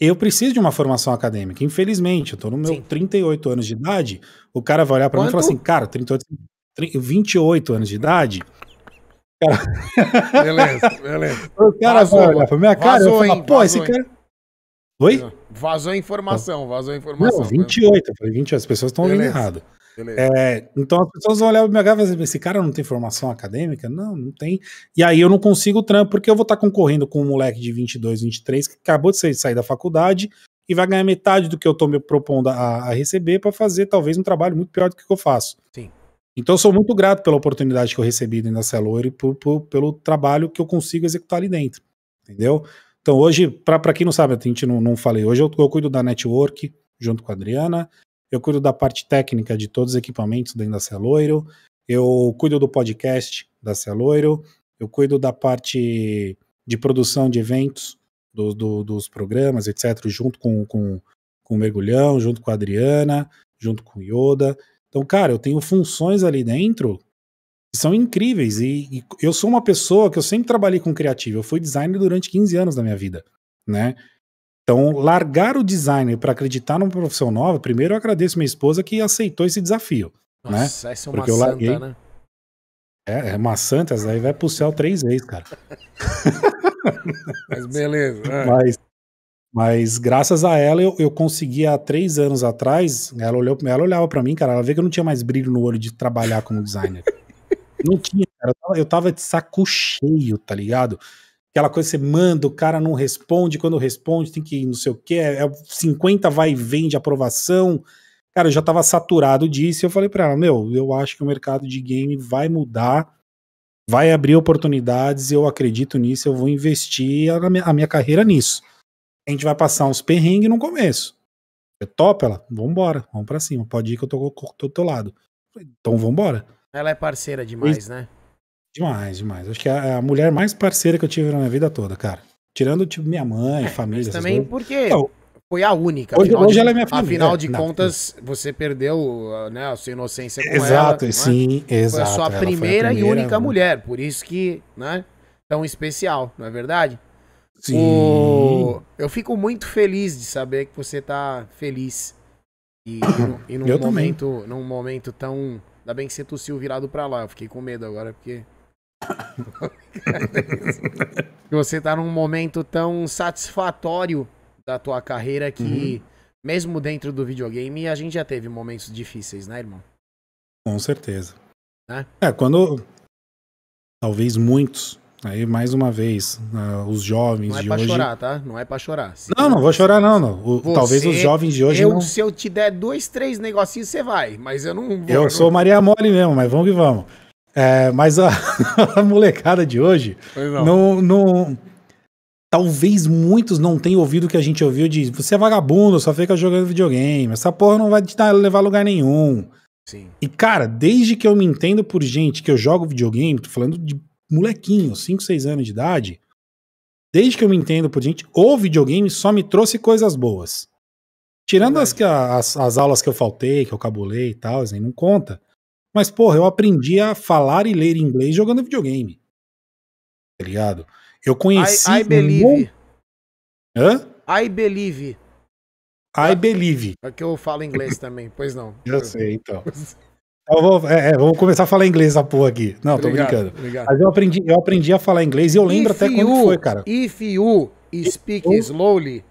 eu preciso de uma formação acadêmica. Infelizmente, eu tô no meu Sim. 38 anos de idade, o cara vai olhar para mim e falar assim: cara, 38, 30, 28 anos de idade, <laughs> Beleza, beleza. o cara Vazou, vai olhar pra minha cara e vazou, vai falar: hein, pô, esse cara. Oi? Vazou a informação, vazou a informação. Não, 28. Eu falei 28, as pessoas estão olhando errado. É, então as pessoas vão olhar meu cara e falar assim, esse cara não tem formação acadêmica? Não, não tem. E aí eu não consigo trampo, porque eu vou estar concorrendo com um moleque de 22, 23, que acabou de sair, da faculdade e vai ganhar metade do que eu tô me propondo a, a receber para fazer talvez um trabalho muito pior do que eu faço. Sim. Então eu sou muito grato pela oportunidade que eu recebi dentro da Celor e por- por- pelo trabalho que eu consigo executar ali dentro. Entendeu? Então hoje, para quem não sabe, a gente não, não falei, hoje eu, eu cuido da network junto com a Adriana, eu cuido da parte técnica de todos os equipamentos dentro da Celoiro, eu cuido do podcast da Celoiro, eu cuido da parte de produção de eventos, do- do- dos programas, etc., junto com, com, com o Mergulhão, junto com a Adriana, junto com o Yoda. Então, cara, eu tenho funções ali dentro que são incríveis. E, e eu sou uma pessoa que eu sempre trabalhei com criativo. Eu fui designer durante 15 anos da minha vida, né? Então, largar o designer para acreditar numa profissão nova, primeiro eu agradeço minha esposa que aceitou esse desafio. né? Nossa, essa é uma Porque eu santa, larguei. né? É, é uma santa, essa daí vai pro céu três vezes, cara. Mas beleza. <laughs> é. Mas, mas graças a ela eu, eu consegui há três anos atrás. Ela, olhou, ela olhava pra mim, cara, ela vê que eu não tinha mais brilho no olho de trabalhar como designer. <laughs> não tinha, cara. Eu tava, eu tava de saco cheio, tá ligado? Aquela coisa que você manda, o cara não responde, quando responde tem que não sei o que, é 50 vai e vem de aprovação. Cara, eu já tava saturado disso e eu falei pra ela, meu, eu acho que o mercado de game vai mudar, vai abrir oportunidades, eu acredito nisso, eu vou investir a minha, a minha carreira nisso. A gente vai passar uns perrengues no começo. É top ela? Vambora, vamos pra cima. Pode ir que eu tô tô do teu lado. Então vambora. Ela é parceira demais, né? Demais, demais. Acho que é a mulher mais parceira que eu tive na minha vida toda, cara. Tirando, tipo, minha mãe, família. Mas também porque Não. foi a única. Hoje- hoje de, ela é minha família, Afinal é, de não. contas, você perdeu né, a sua inocência com Exato, ela. não é? sim, Foi exato. a sua foi a primeira, e primeira, única mulher. Por isso que, né? Tão especial, não é verdade? Sim. O- Eu fico muito feliz de saber que você tá feliz. E, <coughs> e, e num, Eu também. momento, num momento tão. Ainda bem que você tossiu virado pra lá. Eu fiquei com medo agora, porque. <laughs> Que você tá num momento tão satisfatório da tua carreira que, Uhum. mesmo dentro do videogame, a gente já teve momentos difíceis, né, irmão? Com certeza. Né? É, quando. Talvez muitos. Aí, mais uma vez, ah, os jovens Não é de pra hoje. chorar, tá? Não é pra chorar. Se- Não, não vou chorar, não. não. O- Você- talvez os jovens de hoje eu, não. Se eu te der dois, três negocinhos, você vai. Mas eu não vou. Eu sou Maria Mole mesmo, mas vamos que vamos. É, mas a, <laughs> a molecada de hoje Pois não. não. Talvez muitos não tenham ouvido o que a gente ouviu de você é vagabundo, só fica jogando videogame. Essa porra não vai te dar- levar a lugar nenhum. Sim. E, cara, desde que eu me entendo por gente que eu jogo videogame, tô falando de molequinho, 5, 6 anos de idade, desde que eu me entendo por gente, o videogame só me trouxe coisas boas. Tirando as, as, as aulas que eu faltei, que eu cabulei e tal, aí não conta. Mas, porra, eu aprendi a falar e ler inglês jogando videogame. Tá ligado? Eu conheci. I, I um believe. monte- Hã? I believe. I believe. É que eu falo inglês também, pois não. Eu sei, então. Eu vou- é, é, vamos começar a falar inglês essa porra aqui. Não, tô Obrigado, brincando. obrigado. Mas eu aprendi, eu aprendi a falar inglês e eu lembro If até quando you- foi, cara. If you speak you- slowly,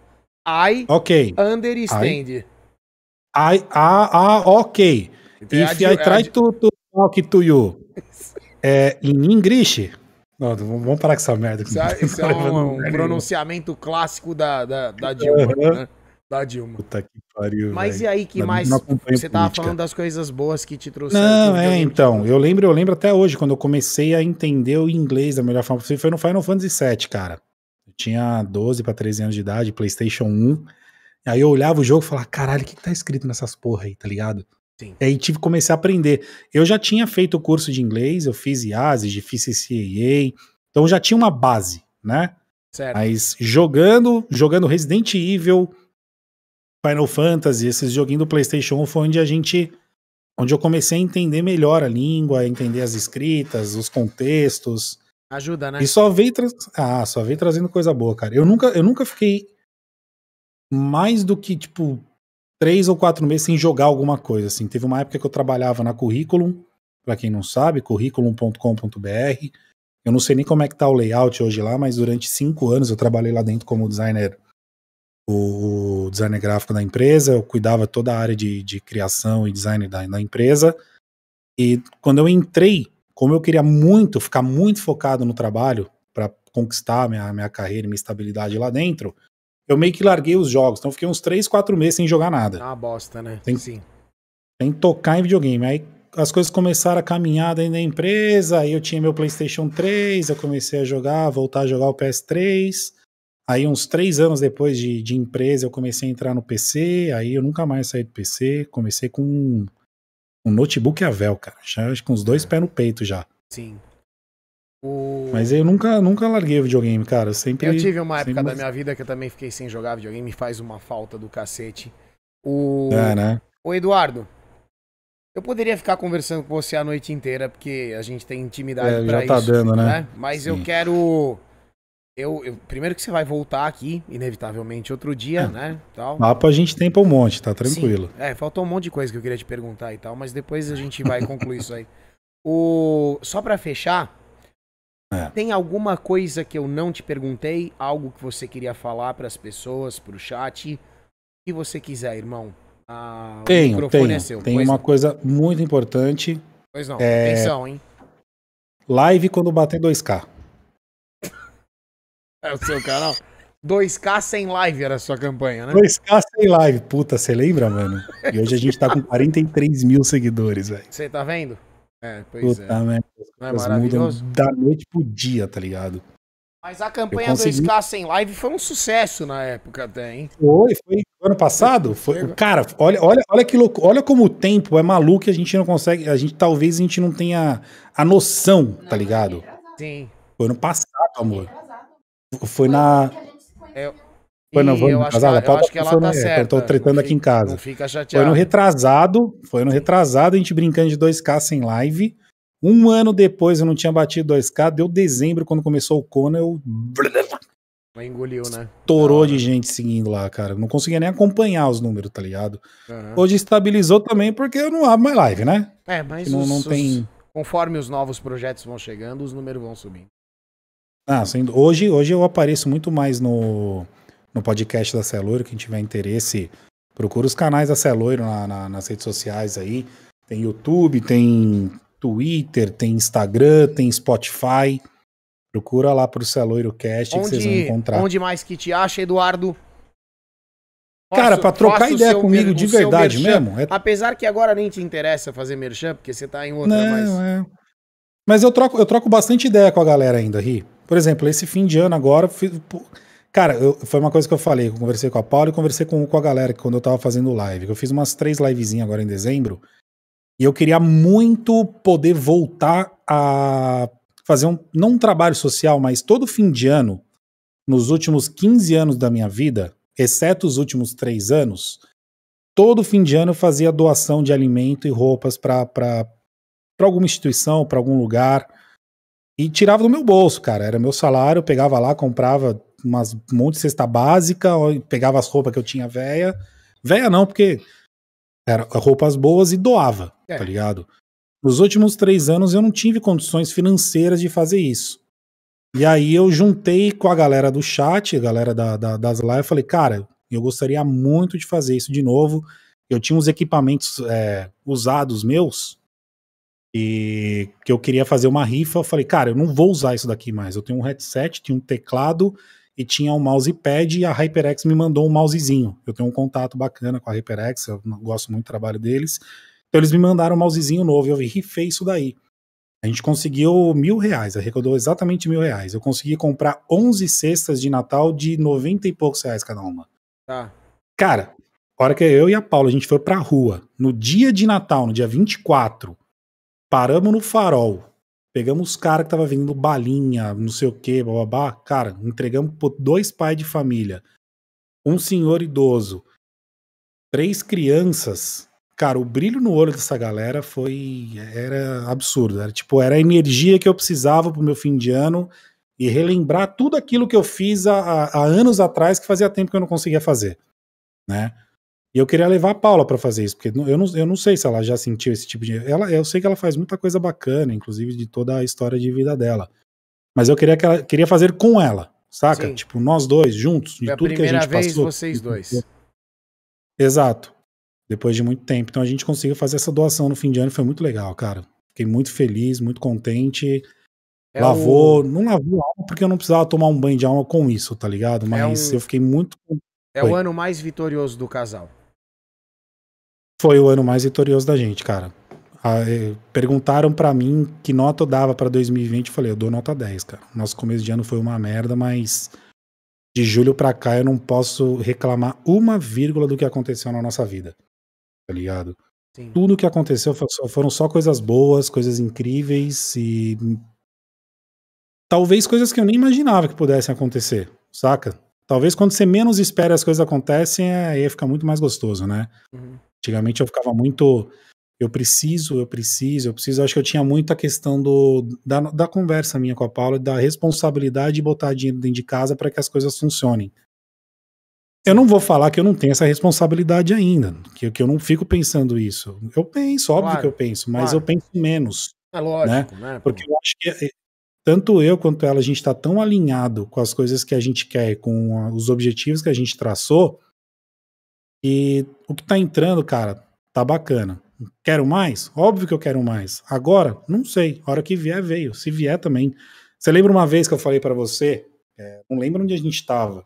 I Ok. understand. I, ah, ah, ok. If I try to, to talk to you <laughs> é, in English. Não, vamos parar com essa merda. Isso é, <laughs> isso é um, um pronunciamento clássico da, da, da Dilma. Uhum. né? Da Dilma. Puta que pariu. Mas velho. e aí, que Não- mais? não Você tava política. falando das coisas boas que te trouxeram. Não, é, então. Eu lembro, eu lembro até hoje, quando eu comecei a entender o inglês da melhor forma possível, foi no Final Fantasy VII, cara. Eu tinha 12 pra 13 anos de idade, PlayStation 1. Aí eu olhava o jogo e falava, caralho, o que, que tá escrito nessas porra aí, tá ligado? Sim. E aí tive, comecei a aprender. Eu já tinha feito o curso de inglês, eu fiz IASES, fiz CCAA, então já tinha uma base, né? Certo. Mas jogando, jogando Resident Evil, Final Fantasy, esses joguinhos do PlayStation 1 foi onde a gente onde eu comecei a entender melhor a língua, a entender as escritas, os contextos. Ajuda, né? E só veio, ah, só veio trazendo coisa boa, cara. Eu nunca, eu nunca fiquei mais do que, tipo, três ou quatro meses sem jogar alguma coisa, assim. Teve uma época que eu trabalhava na Curriculum, pra quem não sabe, curriculum.com.br. Eu não sei nem como é que tá o layout hoje lá, mas durante cinco anos eu trabalhei lá dentro como designer, o, designer gráfico da empresa, eu cuidava toda a área de, de criação e design da, da empresa. E quando eu entrei, como eu queria muito, ficar muito focado no trabalho, para conquistar minha, minha carreira e minha estabilidade lá dentro, eu meio que larguei os jogos. Então fiquei uns 3, 4 meses sem jogar nada. É uma bosta, né? Tem- Sim. Sem tocar em videogame. Aí as coisas começaram a caminhar dentro da empresa, aí eu tinha meu PlayStation 3, eu comecei a jogar, voltar a jogar o PS3. Aí uns três anos depois de, de empresa eu comecei a entrar no PC, aí eu nunca mais saí do PC, comecei com um, um notebook Avel, cara, já acho que com os dois pés no peito já. Sim. O... Mas eu nunca, nunca larguei o videogame, cara, eu sempre... Eu tive uma época sempre- da minha vida que eu também fiquei sem jogar videogame, faz uma falta do cacete. O, É, né? o Eduardo, eu poderia ficar conversando com você a noite inteira, porque a gente tem intimidade É, pra já tá isso, dando, né? Mas Sim. eu quero... Eu, eu- primeiro que você vai voltar aqui, inevitavelmente, outro dia, É. né? Tal. Mapa a gente tem pra um monte, tá tranquilo. Sim. É, faltou um monte de coisa que eu queria te perguntar e tal, mas depois a gente vai concluir isso aí. <laughs> O... Só pra fechar, É. tem alguma coisa que eu não te perguntei? Algo que você queria falar pras pessoas, pro chat? O que você quiser, irmão. Ah, o Tenho, microfone tenho. é seu. Tem uma não. coisa muito importante. Pois não, é- atenção, hein? Live quando bater 2K. É o seu canal. 2K sem live era a sua campanha, né? 2K sem live. Puta, você lembra, mano? E hoje a gente tá com 43 mil seguidores, velho. Você tá vendo? É, pois Puta, é. merda. Não é mudam maravilhoso? da noite pro dia, tá ligado? Mas a campanha consegui- 2K sem live foi um sucesso na época até, hein? Foi, foi ano passado? Foi, cara, olha, olha, olha que louco, olha como o tempo é maluco e a gente não consegue, a gente talvez a gente não tenha a noção, tá ligado? Sim. Foi ano passado, amor. Foi na Eu, Foi Ih, foi no eu, acho que, eu acho que ela foi tá é, certa. eu tô tretando Não aqui em casa. Não fica Foi chateado. no retrasado, foi no retrasado, a gente brincando de 2K sem live. Um ano depois eu não tinha batido 2K, deu dezembro, quando começou o Conan, eu Engoliu, né? torou Da de gente seguindo lá, cara. Não conseguia nem acompanhar os números, tá ligado? Hoje estabilizou também porque eu não abro mais live, né? É, mas Não, os- não os- tem. conforme os novos projetos vão chegando, os números vão subindo. Ah, sem- hoje, hoje eu apareço muito mais no, no podcast da Celoiro. Quem tiver interesse, procura os canais da Celoiro na, na- nas redes sociais aí. Tem YouTube, tem Twitter, tem Instagram, tem Spotify. Procura lá pro Celoiro Cast que vocês vão Onde, encontrar. onde mais que te acha, Eduardo? Cara, pra trocar ideia comigo mer- de verdade mesmo. É, Apesar que agora nem te interessa fazer merchan, porque você tá em outra, mas... não, é. Mas eu troco, eu troco bastante ideia com a galera ainda, Ri. Por exemplo, esse fim de ano agora. fiz- Cara, eu- foi uma coisa que eu falei. Eu conversei com a Paula e conversei com, com a galera quando eu tava fazendo live. Eu fiz umas três livezinhas agora em dezembro. E eu queria muito poder voltar a fazer um. Não um trabalho social, mas todo fim de ano, nos últimos 15 anos da minha vida, exceto os últimos três anos, todo fim de ano eu fazia doação de alimento e roupas para alguma instituição, para algum lugar. E tirava do meu bolso, cara. Era meu salário, eu pegava lá, comprava umas, um monte de cesta básica, pegava as roupas que eu tinha véia. Véia não, porque eram roupas boas e doava, É. tá ligado? Nos últimos três anos eu não tive condições financeiras de fazer isso. E aí eu juntei com a galera do chat, a galera da, da- das lives, falei, cara, eu gostaria muito de fazer isso de novo. Eu tinha uns equipamentos é, usados meus e que eu queria fazer uma rifa. Eu falei, cara, eu não vou usar isso daqui mais. Eu tenho um headset, tinha um teclado e tinha um mousepad e a HyperX me mandou um mousezinho. Eu tenho um contato bacana com a HyperX, eu gosto muito do trabalho deles. Então eles me mandaram um mousezinho novo e eu rifei isso daí. A gente conseguiu mil reais, arrecadou exatamente mil reais. Eu consegui comprar 11 cestas de Natal de 90 e poucos reais cada uma. Tá. Cara, a hora que eu e a Paula a gente foi pra rua, no dia de Natal, no dia 24, paramos no farol, pegamos os caras que tava vendendo balinha, não sei o que, bababá, cara, entregamos por dois pais de família, um senhor idoso, três crianças. Cara, o brilho no olho dessa galera foi. Era absurdo. Era tipo, era a energia que eu precisava pro meu fim de ano e relembrar tudo aquilo que eu fiz há- há anos atrás que fazia tempo que eu não conseguia fazer. Né? E eu queria levar a Paula para fazer isso, porque eu não, eu não sei se ela já sentiu esse tipo de. Ela, eu sei que ela faz muita coisa bacana, inclusive de toda a história de vida dela. Mas eu queria, que ela, queria fazer com ela, saca? Sim. Tipo, nós dois juntos, de Foi a tudo que a gente vez passou. vocês dois. Exato. Depois de muito tempo. Então a gente conseguiu fazer essa doação no fim de ano e foi muito legal, cara. Fiquei muito feliz, muito contente. É lavou, o- não lavou a alma porque eu não precisava tomar um banho de alma com isso, tá ligado? Mas um- eu fiquei muito. É o Foi. ano mais vitorioso do casal. Foi o ano mais vitorioso da gente, cara. Ah, eh, perguntaram pra mim que nota eu dava pra 2020, eu falei, eu dou nota 10, cara. Nosso começo de ano foi uma merda, mas de julho pra cá eu não posso reclamar uma vírgula do que aconteceu na nossa vida. Tá ligado? Sim. tudo que aconteceu foram só coisas boas, coisas incríveis e talvez coisas que eu nem imaginava que pudessem acontecer, saca? Talvez quando você menos espera as coisas acontecem, é, aí fica muito mais gostoso, né? Uhum. Antigamente eu ficava muito eu preciso, eu preciso, eu preciso. Acho que eu tinha muita questão do, da, da conversa minha com a Paula, da responsabilidade de botar dinheiro dentro de casa para que as coisas funcionem. Eu não vou falar que eu não tenho essa responsabilidade ainda, que, que eu não fico pensando isso. Eu penso, óbvio Claro, que eu penso, mas claro. eu penso menos. É lógico, né? pô? Porque eu acho que eh, tanto eu quanto ela, a gente está tão alinhado com as coisas que a gente quer, com a- os objetivos que a gente traçou, e o que tá entrando, cara, tá bacana. Quero mais? Óbvio que eu quero mais. Agora, não sei. A hora que vier, veio. Se vier também. Você lembra uma vez que eu falei para você? é, não lembro onde a gente estava.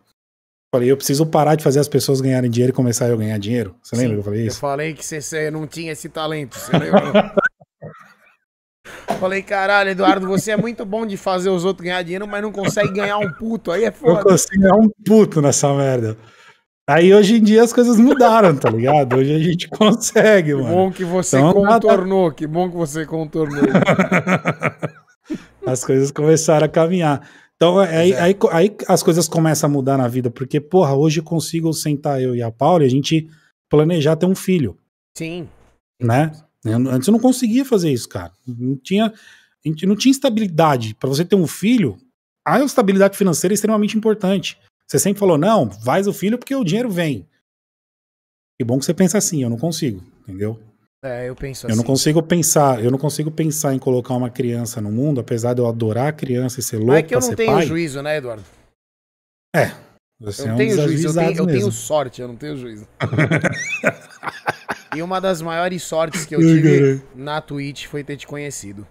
Falei, eu preciso parar de fazer as pessoas ganharem dinheiro e começar eu a ganhar dinheiro. Você Sim, lembra que eu falei Eu isso? falei que você- não tinha esse talento, você lembra? <laughs> falei, caralho, Eduardo, você é muito bom de fazer os outros ganhar dinheiro, mas não consegue ganhar um puto, aí é Eu foda. consigo ganhar um puto nessa merda. Aí hoje em dia as coisas mudaram, tá ligado? Hoje a gente <laughs> consegue, Que mano. bom que você Então, nada- contornou, que bom que você contornou. <laughs> As coisas começaram a caminhar. Então, aí, é. aí, aí as coisas começam a mudar na vida, porque, porra, hoje eu consigo sentar eu e a Paula e a gente planejar ter um filho, Sim, né? Eu- Antes eu não conseguia fazer isso, cara. Não tinha, a gente não tinha estabilidade. Pra você ter um filho, a estabilidade financeira é extremamente importante. Você sempre falou, não, faz o filho porque o dinheiro vem. Que bom que você pensa assim, eu não consigo, entendeu? é, eu penso Eu assim. não consigo pensar, eu não consigo pensar em colocar uma criança no mundo, apesar de eu adorar a criança e ser louco Não é que eu não tenho pai. juízo, né, Eduardo? Você Eu é um tenho juízo, eu tenho, eu tenho sorte, eu não tenho juízo. <laughs> e uma das maiores sortes que eu tive na Twitch foi ter te conhecido.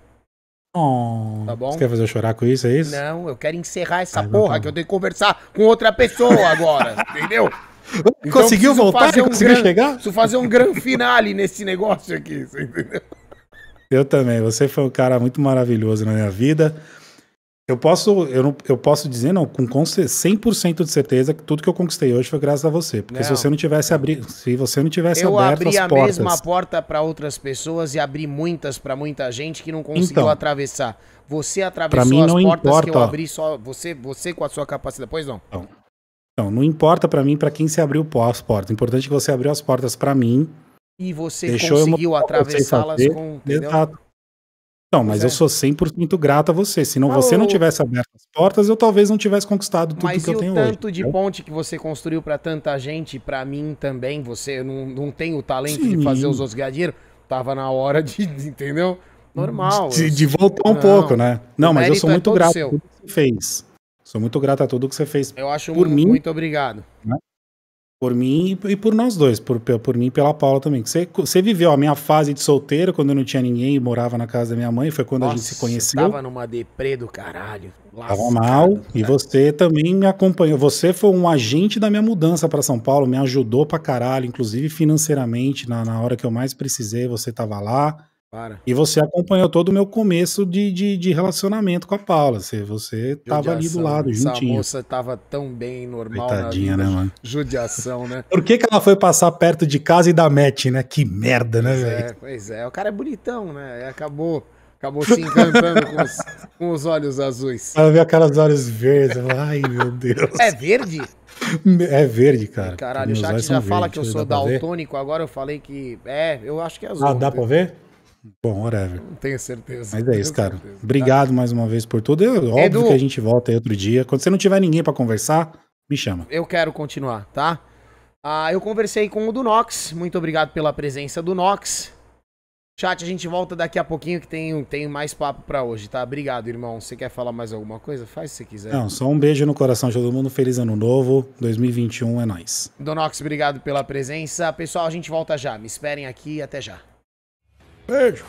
Oh, Tá bom? Você quer fazer eu chorar com isso, é isso? Não, eu quero encerrar essa Ah, então porra tá que eu tenho que conversar com outra pessoa agora, <laughs> entendeu? Então Conseguiu voltar? fazer um Conseguiu gran- chegar? Preciso fazer um grande finale nesse negócio aqui, você entendeu? Eu também. Você foi um cara muito maravilhoso na minha vida. Eu posso, eu não, eu posso dizer, não, com com 100% de certeza que tudo que eu conquistei hoje foi graças a você. Porque se Não. você não tivesse abrido, se você não tivesse Eu aberto abri as a portas, mesma porta pra outras pessoas e abri muitas pra muita gente que não conseguiu Então. atravessar. Você atravessou mim as não portas que eu importa. abri só. Você, você com a sua capacidade. Pois não. Então, não importa pra mim pra quem você abriu as portas. O importante é que você abriu as portas pra mim. E você conseguiu atravessá-las com. Entendeu? Exato. Então, mas Pois eu é. sou 100% grato a você. Se não, Mas você não o- tivesse aberto as portas, eu talvez não tivesse conquistado tudo Mas que eu o tenho tanto hoje. de entendeu? ponte que você construiu pra tanta gente, pra mim também, você não, não tem o talento Sim. de fazer os outros ganhar dinheiro? Tava na hora de, de- entendeu? Normal. De, de voltar um Não. pouco, né? Não, O mas eu sou é muito todo grato seu. a tudo que você fez. Sou muito grato a tudo que você fez Eu acho por mu- mim- muito obrigado. Por mim e por nós dois, por, por mim e pela Paula também. Você, você viveu a minha fase de solteiro, quando eu não tinha ninguém e morava na casa da minha mãe, foi quando a gente se Nossa, conheceu. Tava numa deprê do caralho. Tava lascado, mal e cara. você também me acompanhou. Você foi um agente da minha mudança para São Paulo, me ajudou pra caralho, inclusive financeiramente, na, na hora que eu mais precisei, você tava lá. Para. E você acompanhou todo o meu começo de, de, de relacionamento com a Paula. Você, você tava ali do lado, Essa juntinho. moça tava tão bem, normal Coitadinha, na né, mano? Judiação, né? Por que, que ela foi passar perto de casa e da match, né? Que merda, né, velho? é, pois é. O cara é bonitão, né? Acabou, acabou se encantando com, os, <laughs> com os olhos azuis. Ela vê aquelas olhos verdes. Ai, meu Deus. É verde? É verde, cara. Caralho, o chat já fala verdes, que eu sou daltônico, agora eu falei que. É, eu acho que é azul. Ah, dá pra ver? Bom, whatever. Tenho certeza. Mas é isso, cara. certeza. Obrigado mais uma vez por tudo. Eu- óbvio Edu. que a gente volta aí outro dia. Quando você não tiver ninguém pra conversar, me chama. Eu quero continuar, tá? Ah, eu conversei com o do Nox. Muito obrigado pela presença do Nox. Chat, a gente volta daqui a pouquinho que tem, tem mais papo pra hoje, tá? Obrigado, irmão. Você quer falar mais alguma coisa? Faz se você quiser. Não, só um beijo no coração de todo mundo. Feliz ano novo. 2021 é nóis. Donox, obrigado pela presença. Pessoal, a gente volta já. Me esperem aqui. Até já. Beijo.